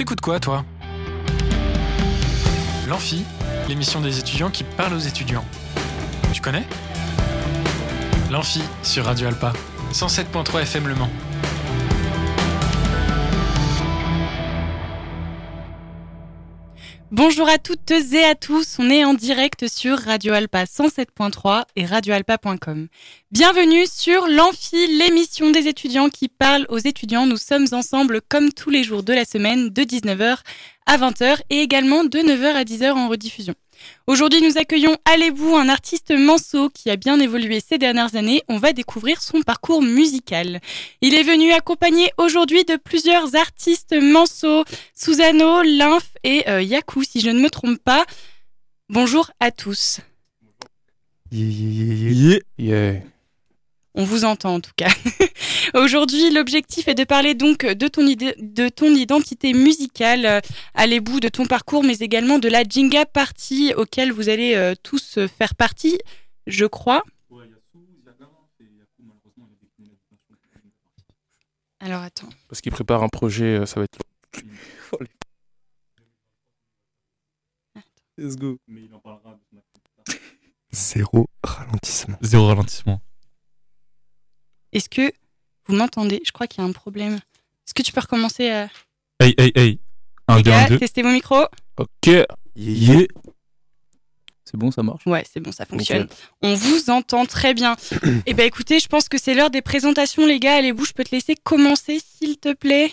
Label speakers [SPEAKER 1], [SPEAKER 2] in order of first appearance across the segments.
[SPEAKER 1] T'écoutes quoi, toi? L'Amphi, l'émission des étudiants qui parlent aux étudiants. Tu connais? L'Amphi sur Radio Alpa, 107.3 FM Le Mans.
[SPEAKER 2] Bonjour à toutes et à tous, on est en direct sur Radio Alpa 107.3 et radioalpa.com. Bienvenue sur l'Amphi, l'émission des étudiants qui parlent aux étudiants. Nous sommes ensemble comme tous les jours de la semaine de 19h à 20h et également de 9h à 10h en rediffusion. Aujourd'hui, nous accueillons Alébou, un artiste manceau qui a bien évolué ces dernières années. On va découvrir son parcours musical. Il est venu accompagné aujourd'hui de plusieurs artistes manceaux, Susano, Lymph et euh, Yaku, si je ne me trompe pas. Bonjour à tous.
[SPEAKER 3] Yeah, yeah,
[SPEAKER 2] On vous entend en tout cas. Aujourd'hui, l'objectif est de parler donc de ton, idée, de ton identité musicale, euh, à l'ébout de ton parcours, mais également de la Jinga Party auquel vous allez euh, tous faire partie, je crois. Alors attends.
[SPEAKER 3] Parce qu'il prépare un projet, euh, ça va être. Let's go.
[SPEAKER 4] Zéro ralentissement.
[SPEAKER 5] Zéro ralentissement.
[SPEAKER 2] Est-ce que vous m'entendez? Je crois qu'il y a un problème. Est-ce que tu peux recommencer à...
[SPEAKER 5] Hey, hey, hey. Un,
[SPEAKER 2] Les
[SPEAKER 5] deux,
[SPEAKER 2] gars,
[SPEAKER 5] un, deux.
[SPEAKER 2] testez vos micros.
[SPEAKER 3] Ok.
[SPEAKER 4] Yeah.
[SPEAKER 3] C'est bon, ça marche?
[SPEAKER 2] Ouais, c'est bon, ça fonctionne. On vous entend très bien. Eh ben écoutez, je pense que c'est l'heure des présentations, les gars. Allez, vous, je peux te laisser commencer, s'il te plaît?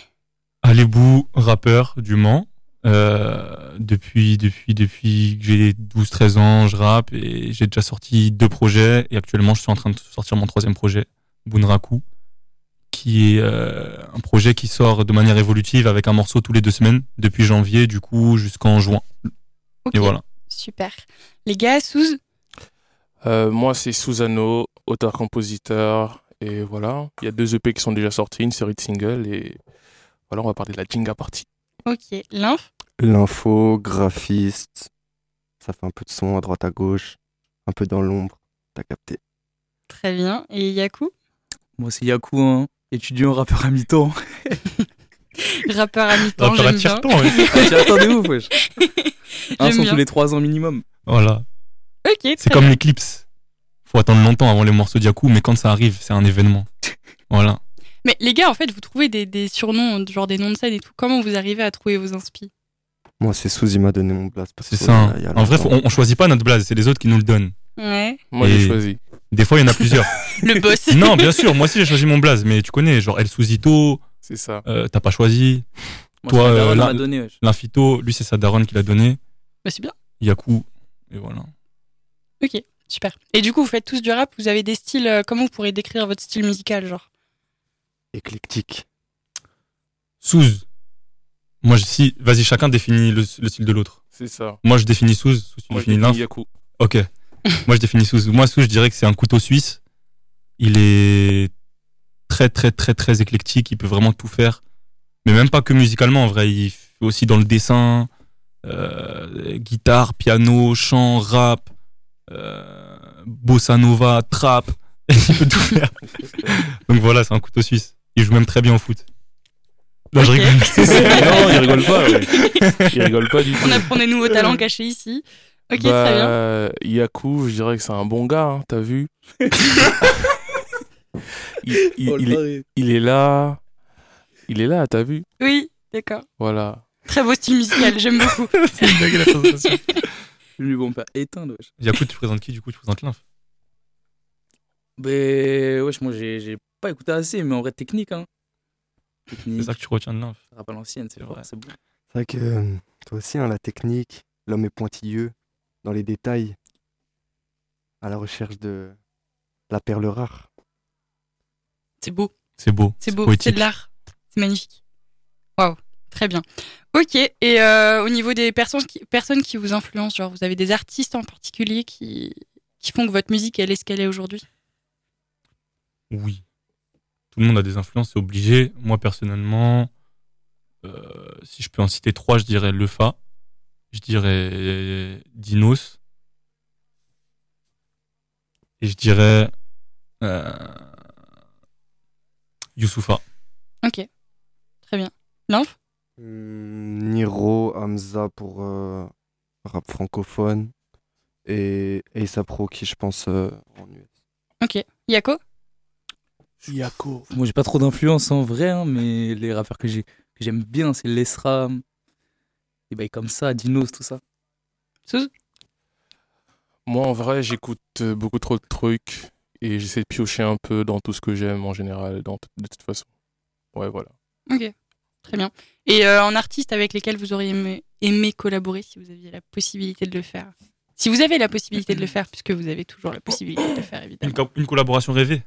[SPEAKER 5] Alébou, rappeur du Mans? Euh, depuis, depuis, depuis que j'ai 12-13 ans, je rappe et j'ai déjà sorti deux projets. Et actuellement, je suis en train de sortir mon troisième projet, Bunraku, qui est euh, un projet qui sort de manière évolutive avec un morceau tous les deux semaines, depuis janvier, du coup, jusqu'en juin.
[SPEAKER 2] Ok,
[SPEAKER 5] Et voilà.
[SPEAKER 2] super. Les gars, Souz,
[SPEAKER 3] Euh, moi, c'est Susano, auteur-compositeur. Et voilà. Il y a deux EP qui sont déjà sortis, une série de singles. Et voilà, on va parler de la Jinga Party.
[SPEAKER 2] ok. Lymph,
[SPEAKER 4] L'info, graphiste. Ça fait un peu de son à droite à gauche. Un peu dans l'ombre. T'as capté.
[SPEAKER 2] très bien. Et Yaku,
[SPEAKER 6] Moi, c'est Yaku, hein, étudiant rappeur à mi-temps.
[SPEAKER 2] rappeur à mi-temps,
[SPEAKER 5] Rappeur à
[SPEAKER 2] j'aime bien.
[SPEAKER 6] Ah, J'ai attendu ouf, wesh. Un son tous les 3 ans minimum.
[SPEAKER 5] Voilà.
[SPEAKER 2] Ok,
[SPEAKER 5] C'est comme l'éclipse. Faut attendre longtemps avant les morceaux d'Yaku, mais quand ça arrive, c'est un événement. Voilà.
[SPEAKER 2] Mais les gars, en fait, vous trouvez des, des surnoms, genre des noms de scène et tout. Comment vous arrivez à trouver vos inspi?
[SPEAKER 4] Moi, c'est il m'a donné mon parce
[SPEAKER 5] C'est ça. hein.
[SPEAKER 4] il y a
[SPEAKER 5] En vrai, on, on choisit pas notre blaze, c'est les autres qui nous le donnent.
[SPEAKER 2] Ouais.
[SPEAKER 3] Moi,
[SPEAKER 5] Et-
[SPEAKER 3] j'ai choisi.
[SPEAKER 5] Des fois, il y en a plusieurs.
[SPEAKER 2] Le boss.
[SPEAKER 5] non, bien sûr, moi aussi j'ai choisi mon blaze, mais tu connais, genre El Souzito,
[SPEAKER 3] C'est ça.
[SPEAKER 5] euh, t'as pas choisi.
[SPEAKER 6] Moi,
[SPEAKER 5] Toi, euh,
[SPEAKER 6] donné.
[SPEAKER 5] L'infito, lui c'est sa daronne qui l'a donné.
[SPEAKER 2] Bah, c'est bien.
[SPEAKER 5] Yaku, et voilà.
[SPEAKER 2] Ok, super. Et du coup, vous faites tous du rap, vous avez des styles. euh, comment vous pourrez décrire votre style musical, genre?
[SPEAKER 4] Éclectique.
[SPEAKER 5] Souz. Moi, je, si, vas-y, chacun définit le, le style de l'autre.
[SPEAKER 3] C'est ça.
[SPEAKER 5] Moi, je définis Souz, Souz, tu
[SPEAKER 3] Moi, je
[SPEAKER 5] définis.
[SPEAKER 3] Yaku.
[SPEAKER 5] Ok. Moi, je définis Souz. Moi, Souz, je dirais que c'est un couteau suisse. Il est très, très, très, très éclectique. Il peut vraiment tout faire. Mais même pas que musicalement, en vrai. Il fait aussi dans le dessin, euh, guitare, piano, chant, rap, euh, bossa nova, trap. il peut tout faire. Donc voilà, c'est un couteau suisse. Il joue même très bien au foot. Non, je rigole.
[SPEAKER 3] non, il rigole pas. ouais. Il rigole pas du tout.
[SPEAKER 2] On apprend des nouveaux talents cachés ici. Ok, très bien.
[SPEAKER 3] bah, Yaku, je dirais que c'est un bon gars, hein, t'as vu il, il-
[SPEAKER 6] Oh,
[SPEAKER 3] il est,
[SPEAKER 6] barré.
[SPEAKER 3] il est là. Il est là, t'as vu
[SPEAKER 2] Oui, d'accord.
[SPEAKER 3] Voilà.
[SPEAKER 2] Très beau style musical, j'aime beaucoup.
[SPEAKER 5] C'est une blague à la présentation.
[SPEAKER 6] Je lui bon pas éteindre, wesh.
[SPEAKER 5] Yaku, tu présentes qui du coup? Tu présentes Lymph
[SPEAKER 6] Ben, wesh, moi, j'ai pas écouté assez, mais en vrai, technique, hein.
[SPEAKER 5] C'est ça que tu retiens de Lymph.
[SPEAKER 6] rap à l'ancienne, c'est
[SPEAKER 5] vrai.
[SPEAKER 6] c'est bon.
[SPEAKER 4] C'est vrai que euh, toi aussi, hein, la technique, l'homme est pointilleux dans les détails, à la recherche de la perle rare.
[SPEAKER 2] C'est beau,
[SPEAKER 5] C'est beau.
[SPEAKER 2] c'est beau, c'est de l'art. C'est magnifique. Waouh, très bien. Ok, et euh, au niveau des personnes qui, personnes qui vous influencent, genre vous avez des artistes en particulier qui, qui font que votre musique, elle est ce qu'elle est aujourd'hui?
[SPEAKER 5] Oui. Tout le monde a des influences, c'est obligé. Moi, personnellement, euh, si je peux en citer trois, je dirais Lefa, je dirais Dinos, et je dirais euh, Youssoufa.
[SPEAKER 2] Ok, très bien. Lymph
[SPEAKER 4] Hmm, Niro, Hamza pour euh, rap francophone et A$AP Rocky, je pense, euh, en US.
[SPEAKER 2] Ok. Yako
[SPEAKER 3] Yako.
[SPEAKER 6] Moi, j'ai pas trop d'influence en vrai, hein, mais les rappeurs que j'ai que j'aime bien, c'est Lesra, et bah, comme ça, Dinos, tout ça.
[SPEAKER 3] Moi, en vrai, j'écoute euh, beaucoup trop de trucs et j'essaie de piocher un peu dans tout ce que j'aime en général, dans de toute façon. Ouais, voilà.
[SPEAKER 2] Ok. Très bien. Et euh, en artiste avec lesquels vous auriez aimé, aimé collaborer si vous aviez la possibilité de le faire? Si vous avez la possibilité de le faire, puisque vous avez toujours la possibilité de le faire,
[SPEAKER 5] Une,
[SPEAKER 2] évidemment.
[SPEAKER 5] co- une collaboration rêvée?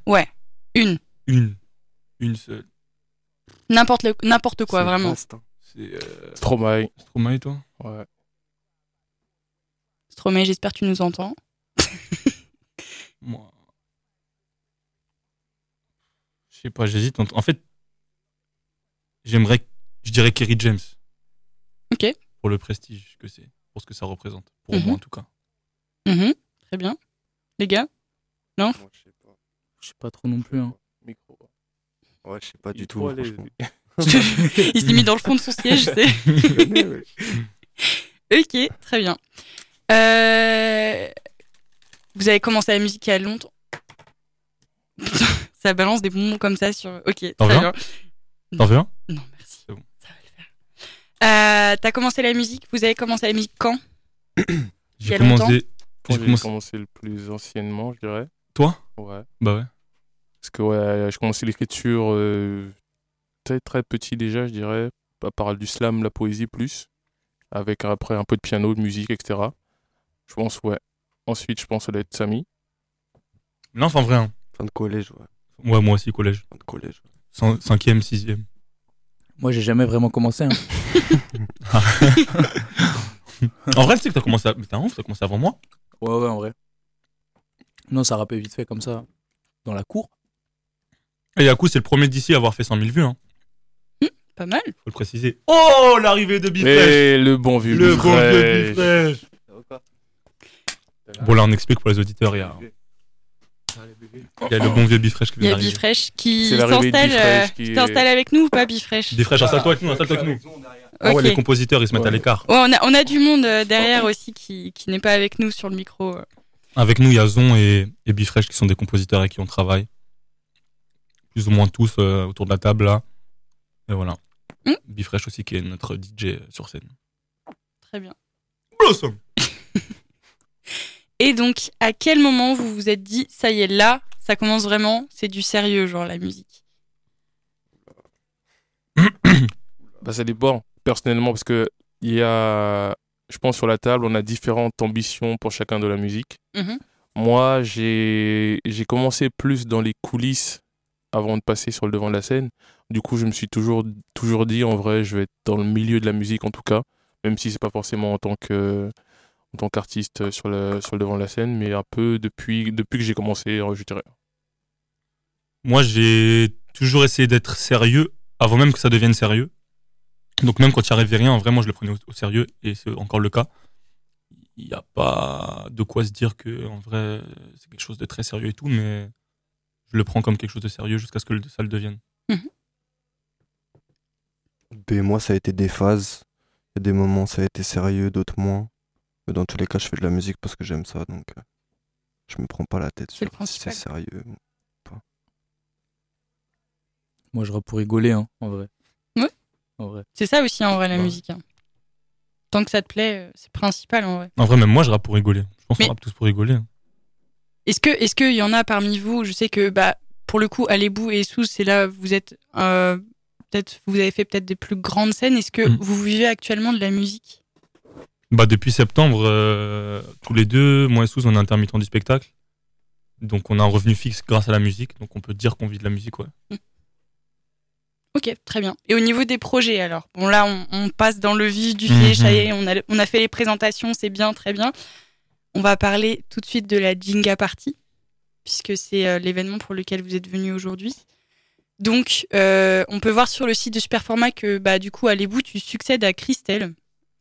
[SPEAKER 2] Une.
[SPEAKER 5] Une. Une seule.
[SPEAKER 2] N'importe le- n'importe quoi, vraiment.
[SPEAKER 4] vaste, hein.
[SPEAKER 5] C'est euh...
[SPEAKER 3] Stromae.
[SPEAKER 5] Stromae, toi
[SPEAKER 3] Ouais.
[SPEAKER 2] Stromae, j'espère que tu nous entends.
[SPEAKER 5] Moi. Je sais pas, j'hésite. En fait, j'aimerais. Je dirais Kerry James.
[SPEAKER 2] Ok.
[SPEAKER 5] Pour le prestige que c'est. Pour ce que ça représente. Pour
[SPEAKER 2] Mhm.
[SPEAKER 5] moi, en tout cas.
[SPEAKER 2] Mhm. Très bien. Les gars?
[SPEAKER 4] Moi, je sais pas.
[SPEAKER 6] Je sais pas trop non plus. Hein.
[SPEAKER 3] Micro.
[SPEAKER 4] Ouais, je sais pas du tout,
[SPEAKER 3] aller-
[SPEAKER 4] franchement.
[SPEAKER 2] Il s'est mis dans le fond de son siège, c'est. Ok, très bien. Euh, Vous avez commencé la musique il y a longtemps. Putain, ça balance des bonbons comme ça sur. Ok,
[SPEAKER 5] T'en
[SPEAKER 2] très
[SPEAKER 5] veux
[SPEAKER 2] bien.
[SPEAKER 5] T'en veux un
[SPEAKER 2] Non, merci.
[SPEAKER 5] Bon.
[SPEAKER 2] Ça va le faire. Euh, T'as commencé la musique Vous avez commencé la musique quand?
[SPEAKER 5] J'ai commencé.
[SPEAKER 3] Quand
[SPEAKER 5] J'ai
[SPEAKER 3] j'ai
[SPEAKER 5] commencé-
[SPEAKER 3] commencé le plus anciennement, je dirais.
[SPEAKER 5] Toi?
[SPEAKER 3] Ouais.
[SPEAKER 5] Bah ouais.
[SPEAKER 3] Parce que ouais, je commençais l'écriture euh, très très petit déjà, je dirais. À part du slam, la poésie plus. Avec après un peu de piano, de musique, etc. Je pense, ouais. Ensuite, je pense ça doit être Samy.
[SPEAKER 5] Non, enfin, vrai. hein.
[SPEAKER 4] Fin de collège, ouais.
[SPEAKER 5] Ouais, moi aussi, collège.
[SPEAKER 4] Fin de collège. ouais.
[SPEAKER 5] Cin- Cinquième, sixième.
[SPEAKER 6] Moi, j'ai jamais vraiment commencé. Hein.
[SPEAKER 5] En vrai, tu sais que t'as commencé à. T'as commencé avant moi.
[SPEAKER 6] Ouais, ouais, en vrai. Non, ça rappait vite fait comme ça, dans la cour.
[SPEAKER 5] Et Yaku, c'est le premier d'ici à avoir fait 100 000 vues, hein.
[SPEAKER 2] Pas mal.
[SPEAKER 5] Faut le préciser. Oh, l'arrivée de Bifresh
[SPEAKER 3] Et le bon vieux
[SPEAKER 5] Le bon vieux
[SPEAKER 3] Bifresh.
[SPEAKER 5] Bon, là, on explique pour les auditeurs. Il y a, il y a le bon vieux Bifresh qui
[SPEAKER 2] Il y
[SPEAKER 5] vient
[SPEAKER 2] a
[SPEAKER 5] d'arriver.
[SPEAKER 2] Bifresh qui
[SPEAKER 3] C'est l'arrivée de
[SPEAKER 2] s'installe.
[SPEAKER 3] Bifresh
[SPEAKER 2] euh,
[SPEAKER 3] qui est-
[SPEAKER 2] avec nous ou pas, Bifresh
[SPEAKER 5] Bifresh, installe-toi avec nous, installe-toi avec nous. Ah ouais,
[SPEAKER 2] Ok.
[SPEAKER 5] les compositeurs, ils se mettent à l'écart.
[SPEAKER 2] Ouais, on, a, on a du monde euh, derrière aussi qui, qui n'est pas avec nous sur le micro. euh.
[SPEAKER 5] Avec nous, il y a Zon et, et Bifresh qui sont des compositeurs avec qui on travaille. Plus ou moins tous euh, autour de la table là. Et voilà.
[SPEAKER 2] Hmm.
[SPEAKER 5] Bifresh aussi qui est notre DJ sur scène.
[SPEAKER 2] Très bien.
[SPEAKER 5] Blossom
[SPEAKER 2] Et donc, à quel moment vous vous êtes dit, ça y est, là, ça commence vraiment, c'est du sérieux, genre la musique?
[SPEAKER 3] Bah, ça dépend, personnellement, parce que il y a, je pense, sur la table, on a différentes ambitions pour chacun de la musique.
[SPEAKER 2] Mhm.
[SPEAKER 3] Moi, j'ai j'ai commencé plus dans les coulisses avant de passer sur le devant de la scène. Du coup, je me suis toujours, toujours dit, en vrai, je vais être dans le milieu de la musique, en tout cas, même si c'est pas forcément en tant que tant qu'artiste sur le, sur le devant de la scène, mais un peu depuis, depuis que j'ai commencé, euh, je dirais.
[SPEAKER 5] Moi, j'ai toujours essayé d'être sérieux avant même que ça devienne sérieux. Donc même quand il arrivait rien, vraiment, je le prenais au, au sérieux et c'est encore le cas. Il n'y a pas de quoi se dire que en vrai c'est quelque chose de très sérieux et tout, mais je le prends comme quelque chose de sérieux jusqu'à ce que le- ça le devienne.
[SPEAKER 4] Ben, moi, ça a été des phases. Il y a des moments, ça a été sérieux, d'autres moins. Mais dans tous les cas, je fais de la musique parce que j'aime ça, donc euh, je me prends pas la tête sur si c'est
[SPEAKER 2] principal.
[SPEAKER 4] sérieux.
[SPEAKER 6] Moi, je rappe pour rigoler, hein, en vrai.
[SPEAKER 2] Ouais.
[SPEAKER 6] En vrai.
[SPEAKER 2] C'est ça aussi, en vrai, la
[SPEAKER 5] Ouais.
[SPEAKER 2] musique. hein. Tant que ça te plaît, euh, c'est principal, en vrai.
[SPEAKER 5] En vrai, même moi, je rappe pour rigoler. Je pense
[SPEAKER 2] Mais-
[SPEAKER 5] qu'on rappe tous pour rigoler. hein.
[SPEAKER 2] Est-ce que, est-ce qu'il y en a parmi vous, je sais que, bah, pour le coup, Alébou et Sous, c'est là, vous êtes, euh, peut-être, vous avez fait peut-être des plus grandes scènes. Est-ce que
[SPEAKER 5] Mm.
[SPEAKER 2] vous vivez actuellement de la musique?
[SPEAKER 5] Bah, depuis septembre, euh, tous les deux, moi et Sous, on est intermittent du spectacle. Donc on a un revenu fixe grâce à la musique. Donc on peut dire qu'on vit de la musique, ouais.
[SPEAKER 2] Ok, très bien. Et au niveau des projets, alors? Bon, là, on, on passe dans le vif du y est, on a, on a fait les présentations, c'est bien, très bien. On va parler tout de suite de la Jinga Party, puisque c'est euh, l'événement pour lequel vous êtes venu aujourd'hui. Donc, euh, on peut voir sur le site de Superformat que, bah, du coup, à l'Ébou, tu succèdes à Christelle.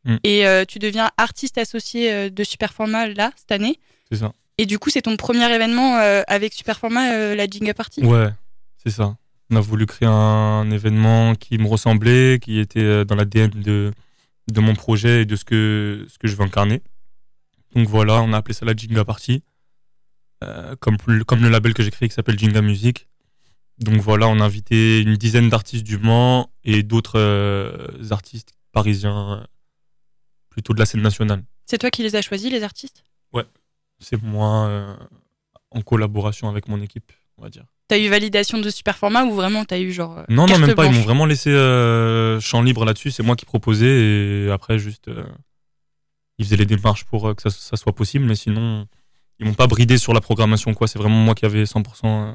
[SPEAKER 5] Mm.
[SPEAKER 2] Et euh, tu deviens artiste associé de Superformat, là, cette année.
[SPEAKER 5] C'est ça.
[SPEAKER 2] Et du coup, c'est ton premier événement euh, avec Superformat, la Jinga Party?
[SPEAKER 5] Ouais, c'est ça. On a voulu créer un événement qui me ressemblait, qui était dans l'ADN de, de mon projet et de ce que, ce que je veux incarner. Donc voilà, on a appelé ça la Jinga Party, euh, comme, le- comme le label que j'ai créé qui s'appelle Jinga Music. Donc voilà, on a invité une dizaine d'artistes du Mans et d'autres euh, artistes parisiens, euh, plutôt de la scène nationale.
[SPEAKER 2] C'est toi qui les as choisis, les artistes?
[SPEAKER 5] C'est moi euh, en collaboration avec mon équipe, on va dire.
[SPEAKER 2] T'as eu validation de super format ou vraiment t'as eu genre.
[SPEAKER 5] Non, non, même pas. Ils m'ont vraiment laissé euh, champ libre là-dessus. C'est moi qui proposais et après, juste, ils faisaient les démarches pour euh, que ça, ça soit possible. Mais sinon, ils m'ont pas bridé sur la programmation. quoi. C'est vraiment moi qui avais 100% euh,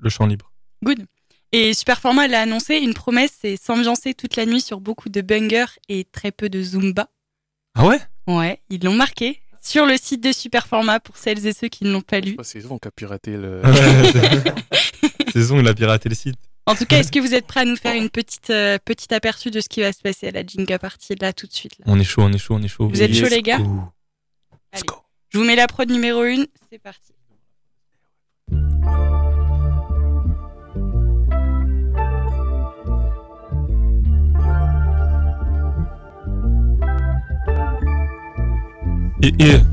[SPEAKER 5] le champ libre.
[SPEAKER 2] Good. Et Superformat l'a annoncé, une promesse, c'est s'ambiancer toute la nuit sur beaucoup de bangers et très peu de Zumba.
[SPEAKER 5] Ah ouais?
[SPEAKER 2] Ouais, ils l'ont marqué sur le site de Superformat pour celles et ceux qui ne l'ont pas lu.
[SPEAKER 3] C'est Zon qui a piraté le.
[SPEAKER 5] Saison, il a piraté le site.
[SPEAKER 2] En tout cas, est-ce que vous êtes prêts à nous faire une petite euh, petit aperçu de ce qui va se passer à la Jinga Party là tout de suite là
[SPEAKER 5] On est chaud, on est chaud, on est chaud.
[SPEAKER 2] Vous êtes chaud, les gars
[SPEAKER 3] go.
[SPEAKER 2] Allez. Je vous mets la prod numéro 1, c'est parti.
[SPEAKER 3] Yeah.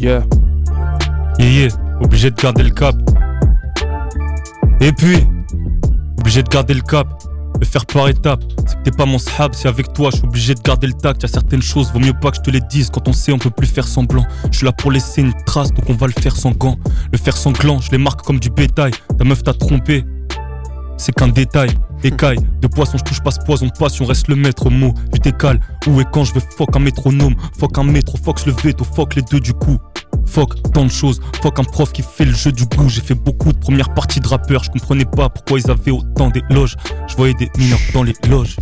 [SPEAKER 5] Yeah, yeah, obligé de garder le cap. Et puis, obligé de garder le cap, le faire par étapes. C'est que t'es pas mon sahab, c'est avec toi, je suis obligé de garder le tact. Y'a certaines choses, vaut mieux pas que je te les dise. Quand on sait, on peut plus faire semblant. Je suis là pour laisser une trace, donc on va le faire sans gants. Le faire sanglant, je les marque comme du bétail. Ta meuf t'a trompé, c'est qu'un détail. Écaille, de poisson, je touche pas ce poison de passion, reste le maître mot. Vite écale, où et quand je veux fuck un métronome, fuck un métro, fuck le veto, fuck les deux du coup. Fuck tant de choses, fuck un prof qui fait le jeu du goût. J'ai fait beaucoup de premières parties de rappeurs, je comprenais pas pourquoi ils avaient autant d'éloges. Je voyais des mineurs dans les loges.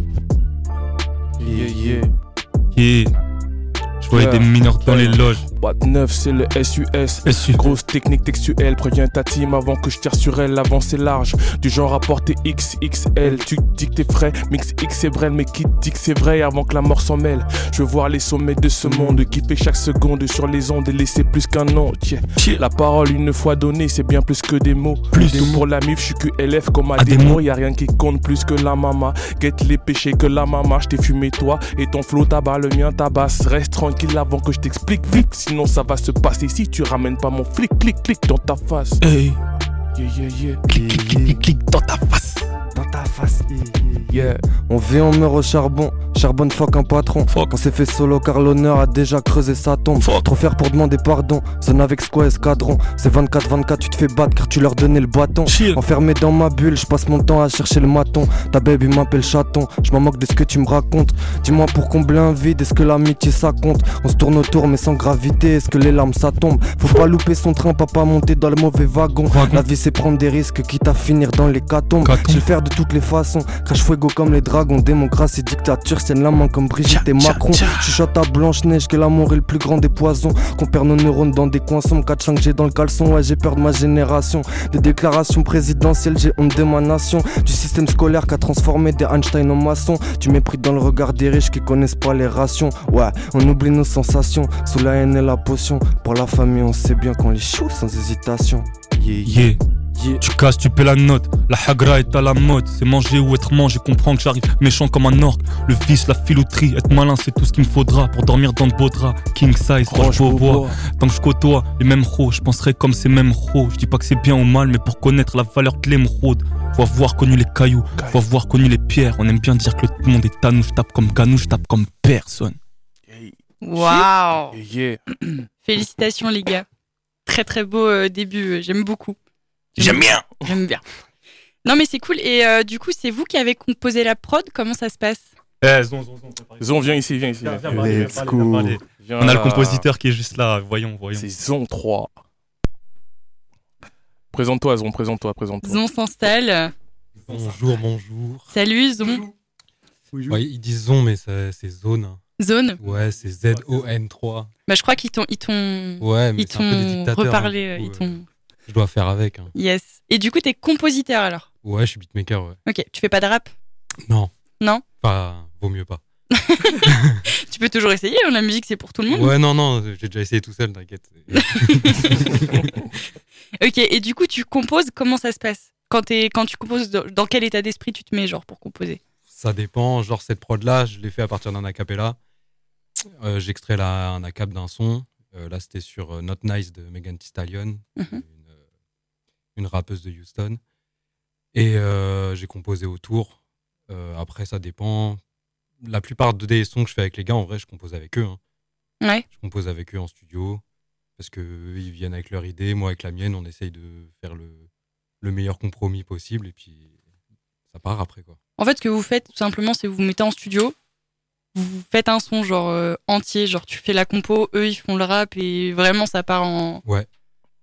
[SPEAKER 3] Yeah, yeah.
[SPEAKER 5] Yeah. Je voyais
[SPEAKER 3] Yeah.
[SPEAKER 5] des mineurs dans les loges.
[SPEAKER 3] Boîte 9, c'est le SUS.
[SPEAKER 5] SU.
[SPEAKER 3] Grosse technique textuelle, préviens ta team avant que je tire sur elle. L'avance est large, du genre à porter XXL. Tu dis que t'es frais, mix X c'est vrai, mais qui dit que c'est vrai avant que la mort s'en mêle? Je veux voir les sommets de ce monde, kiffer chaque seconde sur les ondes et laisser plus qu'un nom. Tiens, La parole une fois donnée, c'est bien plus que des mots.
[SPEAKER 5] Plus.
[SPEAKER 3] Tout pour la mif, je suis QLF comme à
[SPEAKER 5] Ah,
[SPEAKER 3] des
[SPEAKER 5] des
[SPEAKER 3] mots.
[SPEAKER 5] mots.
[SPEAKER 3] Y a rien qui compte plus que la mama. Guette les péchés que la mama. Je t'ai fumé toi et ton flot tabac, le mien tabasse. Reste tranquille avant que je t'explique vite. Sinon ça va se passer si tu ramènes pas mon flic, clic, clic dans ta face.
[SPEAKER 5] Hey,
[SPEAKER 3] Yeah, yeah, yeah.
[SPEAKER 5] clic, clic, clic, clic, clic dans ta face.
[SPEAKER 4] Ta face.
[SPEAKER 3] Yeah.
[SPEAKER 4] On vit, on meurt au charbon. Charbonne fuck un patron.
[SPEAKER 5] Fuck.
[SPEAKER 4] On s'est fait solo car l'honneur a déjà creusé sa tombe.
[SPEAKER 5] Fuck.
[SPEAKER 4] Trop faire pour demander pardon. Zone avec squad escadron. C'est 24-24, tu te fais battre car tu leur donnais le bâton.
[SPEAKER 5] Chill.
[SPEAKER 4] Enfermé dans ma bulle, je passe mon temps à chercher le maton. Ta baby m'appelle chaton, je m'en moque de ce que tu me racontes. Dis-moi pour combler un vide, est-ce que l'amitié ça compte? On se tourne autour mais sans gravité, est-ce que les larmes ça tombe? Faut pas louper son train, papa monter dans le mauvais wagon.
[SPEAKER 5] Wagon.
[SPEAKER 4] La vie c'est prendre des risques, quitte à finir dans les catombes.
[SPEAKER 5] Catombe.
[SPEAKER 4] Je vais le faire de toutes les façons. Crash fuego comme les dragons, démocratie, dictature, tiennent la main comme Brigitte et Macron. Chuchote à Blanche-Neige que l'amour est le plus grand des poisons. Qu'on perd nos neurones dans des coins sombres. 4 5 j'ai dans le caleçon, ouais, j'ai peur de ma génération. Des déclarations présidentielles, j'ai honte de ma nation. Du système scolaire qui a transformé des Einstein en maçons. Du mépris dans le regard des riches qui connaissent pas les rations. Ouais, on oublie nos sensations. Sous la haine et la potion. Pour la famille, on sait bien qu'on les choue sans hésitation. Yeah,
[SPEAKER 5] Yeah.
[SPEAKER 4] Yeah.
[SPEAKER 5] Tu casses, tu paies la note. La hagra est à la mode. C'est manger ou être mangé. Comprends que j'arrive méchant comme un orque. Le vice, la filouterie. Être malin, c'est tout ce qu'il me faudra pour dormir dans de beaux draps. King size, roche bois. Tant que je côtoie les mêmes ros, je penserai comme ces mêmes ros. Je dis pas que c'est bien ou mal, mais pour connaître la valeur de l'émeraude, faut avoir connu les cailloux, faut avoir connu les pierres. On aime bien dire que le monde est à nous. Je tape comme Ganou, je tape comme personne.
[SPEAKER 3] Yeah, yeah.
[SPEAKER 2] Félicitations les gars. Très très beau euh, début, euh, j'aime beaucoup.
[SPEAKER 5] J'aime bien.
[SPEAKER 2] J'aime bien. Non mais c'est cool. Et euh, du coup, c'est vous qui avez composé la prod Comment ça se passe
[SPEAKER 5] Eh, zon, zon, zon.
[SPEAKER 3] Zon, viens ici, viens ici.
[SPEAKER 5] Viens, viens,
[SPEAKER 3] viens.
[SPEAKER 5] parler,
[SPEAKER 4] Let's
[SPEAKER 5] parler,
[SPEAKER 4] go.
[SPEAKER 5] parler.
[SPEAKER 3] Viens
[SPEAKER 5] On a le compositeur qui est juste là. Voyons, voyons.
[SPEAKER 3] C'est Zon 3. Présente-toi, Zon, présente-toi, présente-toi.
[SPEAKER 2] Zon s'installe.
[SPEAKER 7] Bonjour, bonjour.
[SPEAKER 2] Salut Zon.
[SPEAKER 7] Ouais, ils disent zone, mais c'est zone.
[SPEAKER 2] Zone.
[SPEAKER 7] Ouais, c'est Z-O-N-3.
[SPEAKER 2] Bah je crois qu'ils t'ont ils t'ont
[SPEAKER 7] Ouais, mais
[SPEAKER 2] ils t'ont reparlé,
[SPEAKER 7] hein, du
[SPEAKER 2] ils t'ont
[SPEAKER 7] euh, Je dois faire avec. hein.
[SPEAKER 2] Yes. Et du coup, t'es compositeur alors?
[SPEAKER 7] Ouais, je suis beatmaker, ouais.
[SPEAKER 2] Ok, tu fais pas de rap?
[SPEAKER 7] Non.
[SPEAKER 2] Non?
[SPEAKER 7] Enfin, vaut mieux pas.
[SPEAKER 2] tu peux toujours essayer, hein, la musique c'est pour tout le monde.
[SPEAKER 7] Ouais, non, non, j'ai déjà essayé tout seul, t'inquiète.
[SPEAKER 2] ok, et du coup, tu composes, comment ça se passe? Quand, es, quand tu composes, dans dans quel état d'esprit tu te mets, genre, pour composer?
[SPEAKER 7] Ça dépend, genre cette prod-là, je l'ai fait à partir d'un acapella. Euh, J'extrais la- un acap d'un son. Euh, là, c'était sur euh, Not Nice de Megan Thee Stallion,
[SPEAKER 2] Mhm.
[SPEAKER 7] une, une rappeuse de Houston. Et euh, j'ai composé autour. Euh, après, ça dépend. La plupart des sons que je fais avec les gars, en vrai, je compose avec eux. hein.
[SPEAKER 2] Ouais.
[SPEAKER 7] Je compose avec eux en studio parce que eux, ils viennent avec leur idée, moi avec la mienne, on essaye de faire le, le meilleur compromis possible et puis ça part après quoi.
[SPEAKER 2] En fait, ce que vous faites, tout simplement, c'est vous vous mettez en studio, vous faites un son, genre, euh, entier, genre, tu fais la compo, eux, ils font le rap, et vraiment, ça part en.
[SPEAKER 7] Ouais.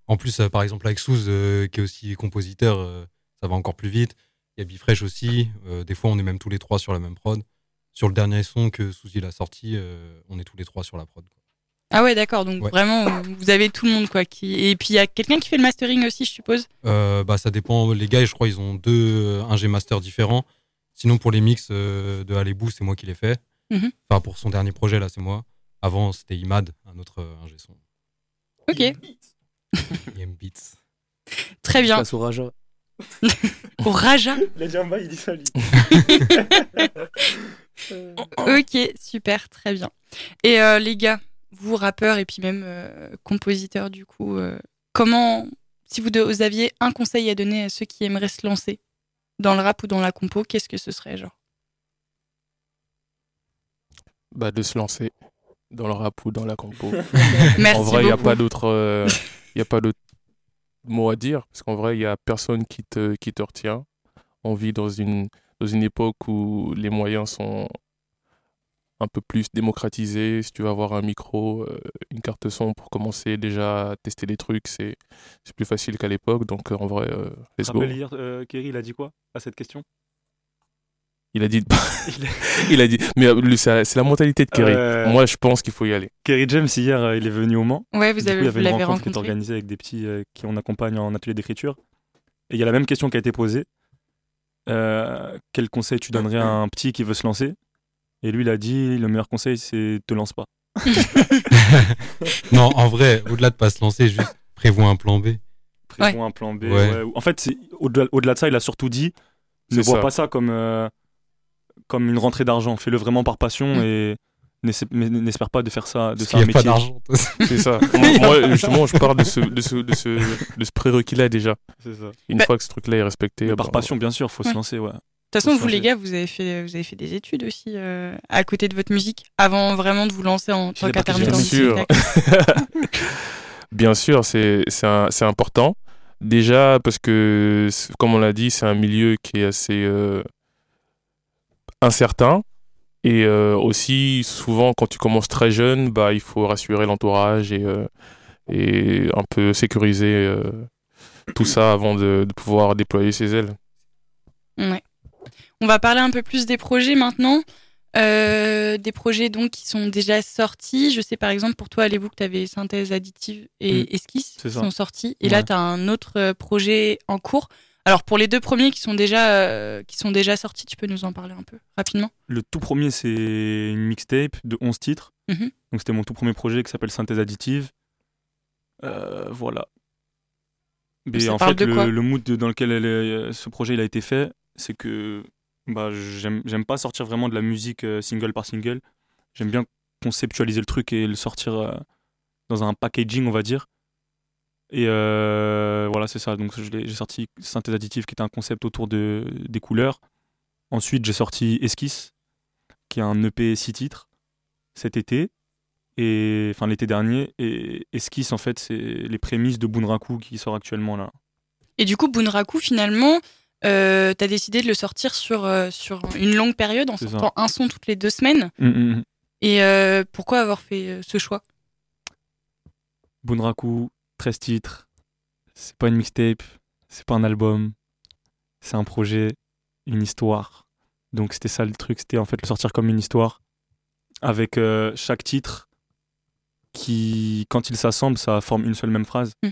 [SPEAKER 7] En plus, euh, par exemple avec Souz euh, qui est aussi compositeur, euh, ça va encore plus vite. Il y a Bifresh aussi. euh, des fois, on est même tous les trois sur la même prod. Sur le dernier son que Souz il a sorti, euh, on est tous les trois sur la prod. quoi.
[SPEAKER 2] Ah ouais, d'accord, donc
[SPEAKER 7] Ouais.
[SPEAKER 2] vraiment, vous avez tout le monde, quoi. Qui... Et puis, il y a quelqu'un qui fait le mastering aussi, je suppose?
[SPEAKER 7] Euh, bah, ça dépend. Les gars, je crois, ils ont deux ingé master différents. Sinon, pour les mix euh, de Alébou, c'est moi qui les fais.
[SPEAKER 2] Mhm.
[SPEAKER 7] Enfin, pour son dernier projet, là, c'est moi. Avant, c'était Imad, un autre euh, ingé son.
[SPEAKER 2] Ok,
[SPEAKER 7] IM Beats.
[SPEAKER 2] très bien.
[SPEAKER 6] Passe au Raja.
[SPEAKER 2] Au Raja.
[SPEAKER 5] Il a dit un bail, il dit ça, lui.
[SPEAKER 2] Ok, super, très bien. Et euh, les gars, vous rappeurs et puis même euh, compositeurs du coup, euh, comment, si vous, de- vous aviez un conseil à donner à ceux qui aimeraient se lancer dans le rap ou dans la compo, qu'est-ce que ce serait genre?
[SPEAKER 3] Bah, de se lancer dans le rap ou dans la compo.
[SPEAKER 2] Merci
[SPEAKER 3] en vrai, il n'y a pas d'autre euh, y a pas d'autre mot à dire. Parce qu'en vrai, il n'y a personne qui te, qui te retient. On vit dans une, dans une époque où les moyens sont un peu plus démocratisés. Si tu veux avoir un micro, euh, une carte son pour commencer déjà à tester des trucs, c'est plus facile qu'à l'époque. Donc, en vrai, euh, let's go.
[SPEAKER 5] Rappelle hier, euh, Kerry, il a dit quoi à cette question?
[SPEAKER 3] Il a dit.
[SPEAKER 5] Il a-
[SPEAKER 3] dit. Mais euh, c'est la mentalité de Kerry.
[SPEAKER 5] Euh,
[SPEAKER 3] Moi, je pense qu'il faut y aller.
[SPEAKER 5] Kerry James, hier, euh, il est venu au Mans.
[SPEAKER 2] Ouais, vous,
[SPEAKER 5] Du coup,
[SPEAKER 2] avez,
[SPEAKER 5] il y
[SPEAKER 2] vous
[SPEAKER 5] avait une rencontre qui est
[SPEAKER 2] rencontré.
[SPEAKER 5] organisée avec des petits euh, qui on accompagne en atelier d'écriture. Et il y a la même question qui a été posée. Euh, quel conseil tu donnerais à un petit qui veut se lancer? Et lui, il a dit le meilleur conseil, c'est te lance pas.
[SPEAKER 7] non, en vrai, au-delà de pas se lancer, juste prévois un plan B.
[SPEAKER 5] Prévois un plan B.
[SPEAKER 7] Ouais.
[SPEAKER 5] ouais. En fait, au-delà de ça, il a surtout dit ne vois
[SPEAKER 3] ça.
[SPEAKER 5] pas ça comme, euh, comme une rentrée d'argent. Fais-le vraiment par passion
[SPEAKER 2] Mm.
[SPEAKER 5] et n'espère pas de faire ça, de
[SPEAKER 7] Parce
[SPEAKER 5] ça un
[SPEAKER 7] a pas
[SPEAKER 5] métier.
[SPEAKER 7] d'argent.
[SPEAKER 3] C'est ça. moi, moi, justement, je pars de ce, de ce, de ce, de ce prérequis-là déjà.
[SPEAKER 5] C'est ça.
[SPEAKER 3] Une
[SPEAKER 2] Bah,
[SPEAKER 3] fois que ce truc-là est respecté.
[SPEAKER 5] Par
[SPEAKER 3] bah,
[SPEAKER 5] passion, bien sûr, faut
[SPEAKER 2] Ouais.
[SPEAKER 5] se lancer. Ouais.
[SPEAKER 2] De toute façon, vous les gars, vous avez fait, vous avez fait des études aussi euh, à côté de votre musique, avant vraiment de vous lancer en tant qu'intermittent
[SPEAKER 3] bien sûr. Bien sûr, c'est important. Déjà, parce que, comme on l'a dit, c'est un milieu qui est assez euh, incertain. Et euh, aussi, souvent, quand tu commences très jeune, bah, il faut rassurer l'entourage et, euh, et un peu sécuriser euh, tout ça avant de, de pouvoir déployer ses ailes.
[SPEAKER 2] Ouais. On va parler un peu plus des projets maintenant. Euh, des projets donc qui sont déjà sortis. Je sais par exemple pour toi, Alébou, que tu avais synthèse additive et
[SPEAKER 5] Mm.
[SPEAKER 2] esquisse qui sont sortis. Et là, tu as un autre projet en cours. Alors pour les deux premiers qui sont déjà, euh, qui sont déjà sortis, tu peux nous en parler un peu rapidement
[SPEAKER 5] Le tout premier, c'est une mixtape de 11 titres.
[SPEAKER 2] Mhm.
[SPEAKER 5] Donc c'était mon tout premier projet qui s'appelle Synthèse additive. Euh, voilà. Mais en fait, le, le mood dans lequel elle est- ce projet il a été fait, c'est que bah, j'aime j'aime pas sortir vraiment de la musique euh, single par single. J'aime bien conceptualiser le truc et le sortir euh, dans un packaging, on va dire. Et euh, voilà, c'est ça. Donc j'ai sorti Synthèse additive qui était un concept autour de, des couleurs. Ensuite, j'ai sorti Esquisse, qui est un EP 6 titres cet été et enfin l'été dernier et Esquisse en fait c'est les prémices de Bunraku qui sort actuellement là.
[SPEAKER 2] Et du coup, Bunraku, finalement, euh, tu as décidé de le sortir sur, euh, sur une longue période en
[SPEAKER 5] ça.
[SPEAKER 2] sortant un son toutes les deux semaines.
[SPEAKER 5] Mm, mm, mm.
[SPEAKER 2] Et euh, pourquoi avoir fait ce choix?
[SPEAKER 5] Bunraku 13 titres. C'est pas une mixtape, c'est pas un album. C'est un projet, une histoire. Donc c'était ça le truc, c'était en fait le sortir comme une histoire avec euh, chaque titre qui quand il s'assemble, ça forme une seule même phrase.
[SPEAKER 2] Mm.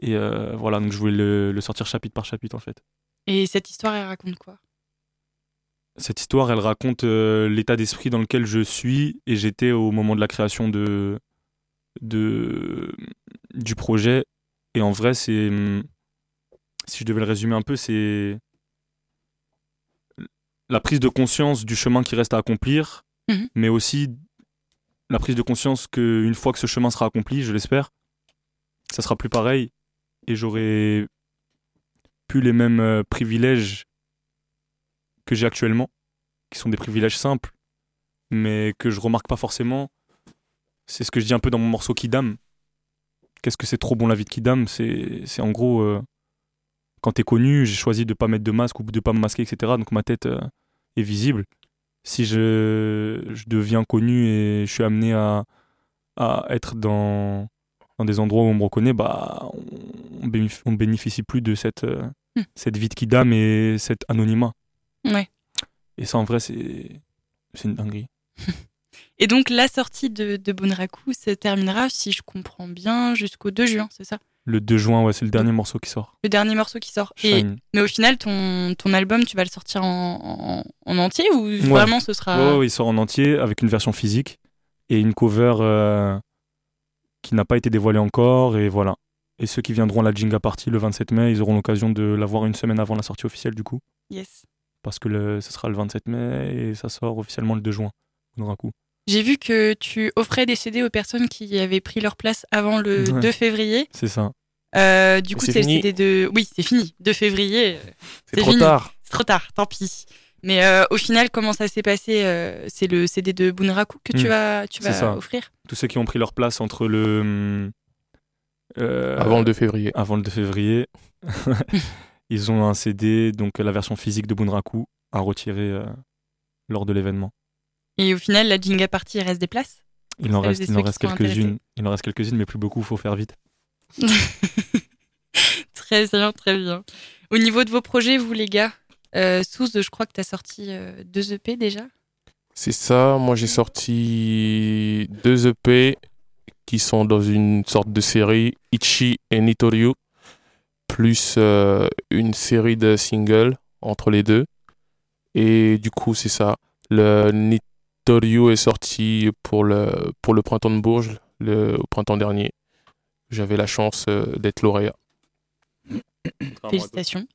[SPEAKER 5] Et euh, voilà, donc je voulais le, le sortir chapitre par chapitre en fait.
[SPEAKER 2] Et cette histoire, elle raconte quoi?
[SPEAKER 5] Cette histoire, elle raconte euh, l'état d'esprit dans lequel je suis et j'étais au moment de la création de, de, du projet. Et en vrai, c'est. Si je devais le résumer un peu, c'est. La prise de conscience du chemin qui reste à accomplir,
[SPEAKER 2] Mhm.
[SPEAKER 5] mais aussi la prise de conscience qu'une fois que ce chemin sera accompli, je l'espère, ça sera plus pareil et j'aurai plus les mêmes euh, privilèges que j'ai actuellement, qui sont des privilèges simples, mais que je remarque pas forcément. C'est ce que je dis un peu dans mon morceau Kidam. Qu'est-ce que c'est trop bon la vie de Kidam? C'est c'est en gros, euh, quand t'es connu, j'ai choisi de pas mettre de masque ou de pas me masquer, etc. Donc ma tête euh, est visible. Si je, je deviens connu et je suis amené à, à être dans, dans des endroits où on me reconnaît, bah, on, bénéf- on bénéficie plus de cette, euh,
[SPEAKER 2] Hmm.
[SPEAKER 5] cette vie de Kidam et cet anonymat.
[SPEAKER 2] Ouais.
[SPEAKER 5] Et ça, en vrai, c'est c'est une dinguerie.
[SPEAKER 2] Et donc, la sortie de, de Bunraku se terminera, si je comprends bien, jusqu'au 2 juin, c'est ça?
[SPEAKER 5] Le 2 juin, ouais, c'est le dernier morceau qui sort.
[SPEAKER 2] Le dernier morceau qui sort. Et, mais au final, ton, ton album, tu vas le sortir en, en, en entier ou vraiment ce sera.
[SPEAKER 5] Ouais, ouais, il sort en entier avec une version physique et une cover euh, qui n'a pas été dévoilée encore. Et voilà. Et ceux qui viendront à la Jinga Party le 27 mai, ils auront l'occasion de l'avoir une semaine avant la sortie officielle du coup.
[SPEAKER 2] Yes.
[SPEAKER 5] Parce que le, ce sera le 27 mai et ça sort officiellement le 2 juin. Bunraku.
[SPEAKER 2] J'ai vu que tu offrais des CD aux personnes qui avaient pris leur place avant le
[SPEAKER 5] Ouais.
[SPEAKER 2] 2 février.
[SPEAKER 5] C'est ça.
[SPEAKER 2] Euh, du coup,
[SPEAKER 3] C'est
[SPEAKER 2] le
[SPEAKER 3] fini.
[SPEAKER 2] CD de. Oui, c'est fini. 2 février. euh,
[SPEAKER 3] C'est trop
[SPEAKER 2] fini.
[SPEAKER 3] tard.
[SPEAKER 2] C'est trop tard, tant pis. Mais euh, au final, comment ça s'est passé euh, C'est le CD de Bunraku que tu
[SPEAKER 5] Mm.
[SPEAKER 2] vas, tu
[SPEAKER 5] C'est
[SPEAKER 2] vas
[SPEAKER 5] ça.
[SPEAKER 2] offrir?
[SPEAKER 5] Tous ceux qui ont pris leur place entre le. euh,
[SPEAKER 3] Avant le 2 février.
[SPEAKER 5] avant le 2 février, ils ont un CD, donc la version physique de Bunraku, à retirer euh, lors de l'événement.
[SPEAKER 2] Et au final, la Jinga Party, il reste des places?
[SPEAKER 5] Il en reste, il en quelques-unes. Il en reste quelques-unes, mais plus beaucoup, faut faire vite.
[SPEAKER 2] Très bien, très bien. Au niveau de vos projets, vous les gars, euh, Souz, je crois que tu as sorti euh, deux EP déjà?
[SPEAKER 3] C'est ça. Moi, j'ai sorti deux EP qui sont dans une sorte de série Ichi et Nitoryu, plus euh, une série de singles entre les deux. Et du coup, c'est ça. Le Nitoryu est sorti pour le, pour le printemps de Bourges, le, au printemps dernier. J'avais la chance euh, d'être lauréat.
[SPEAKER 2] Félicitations.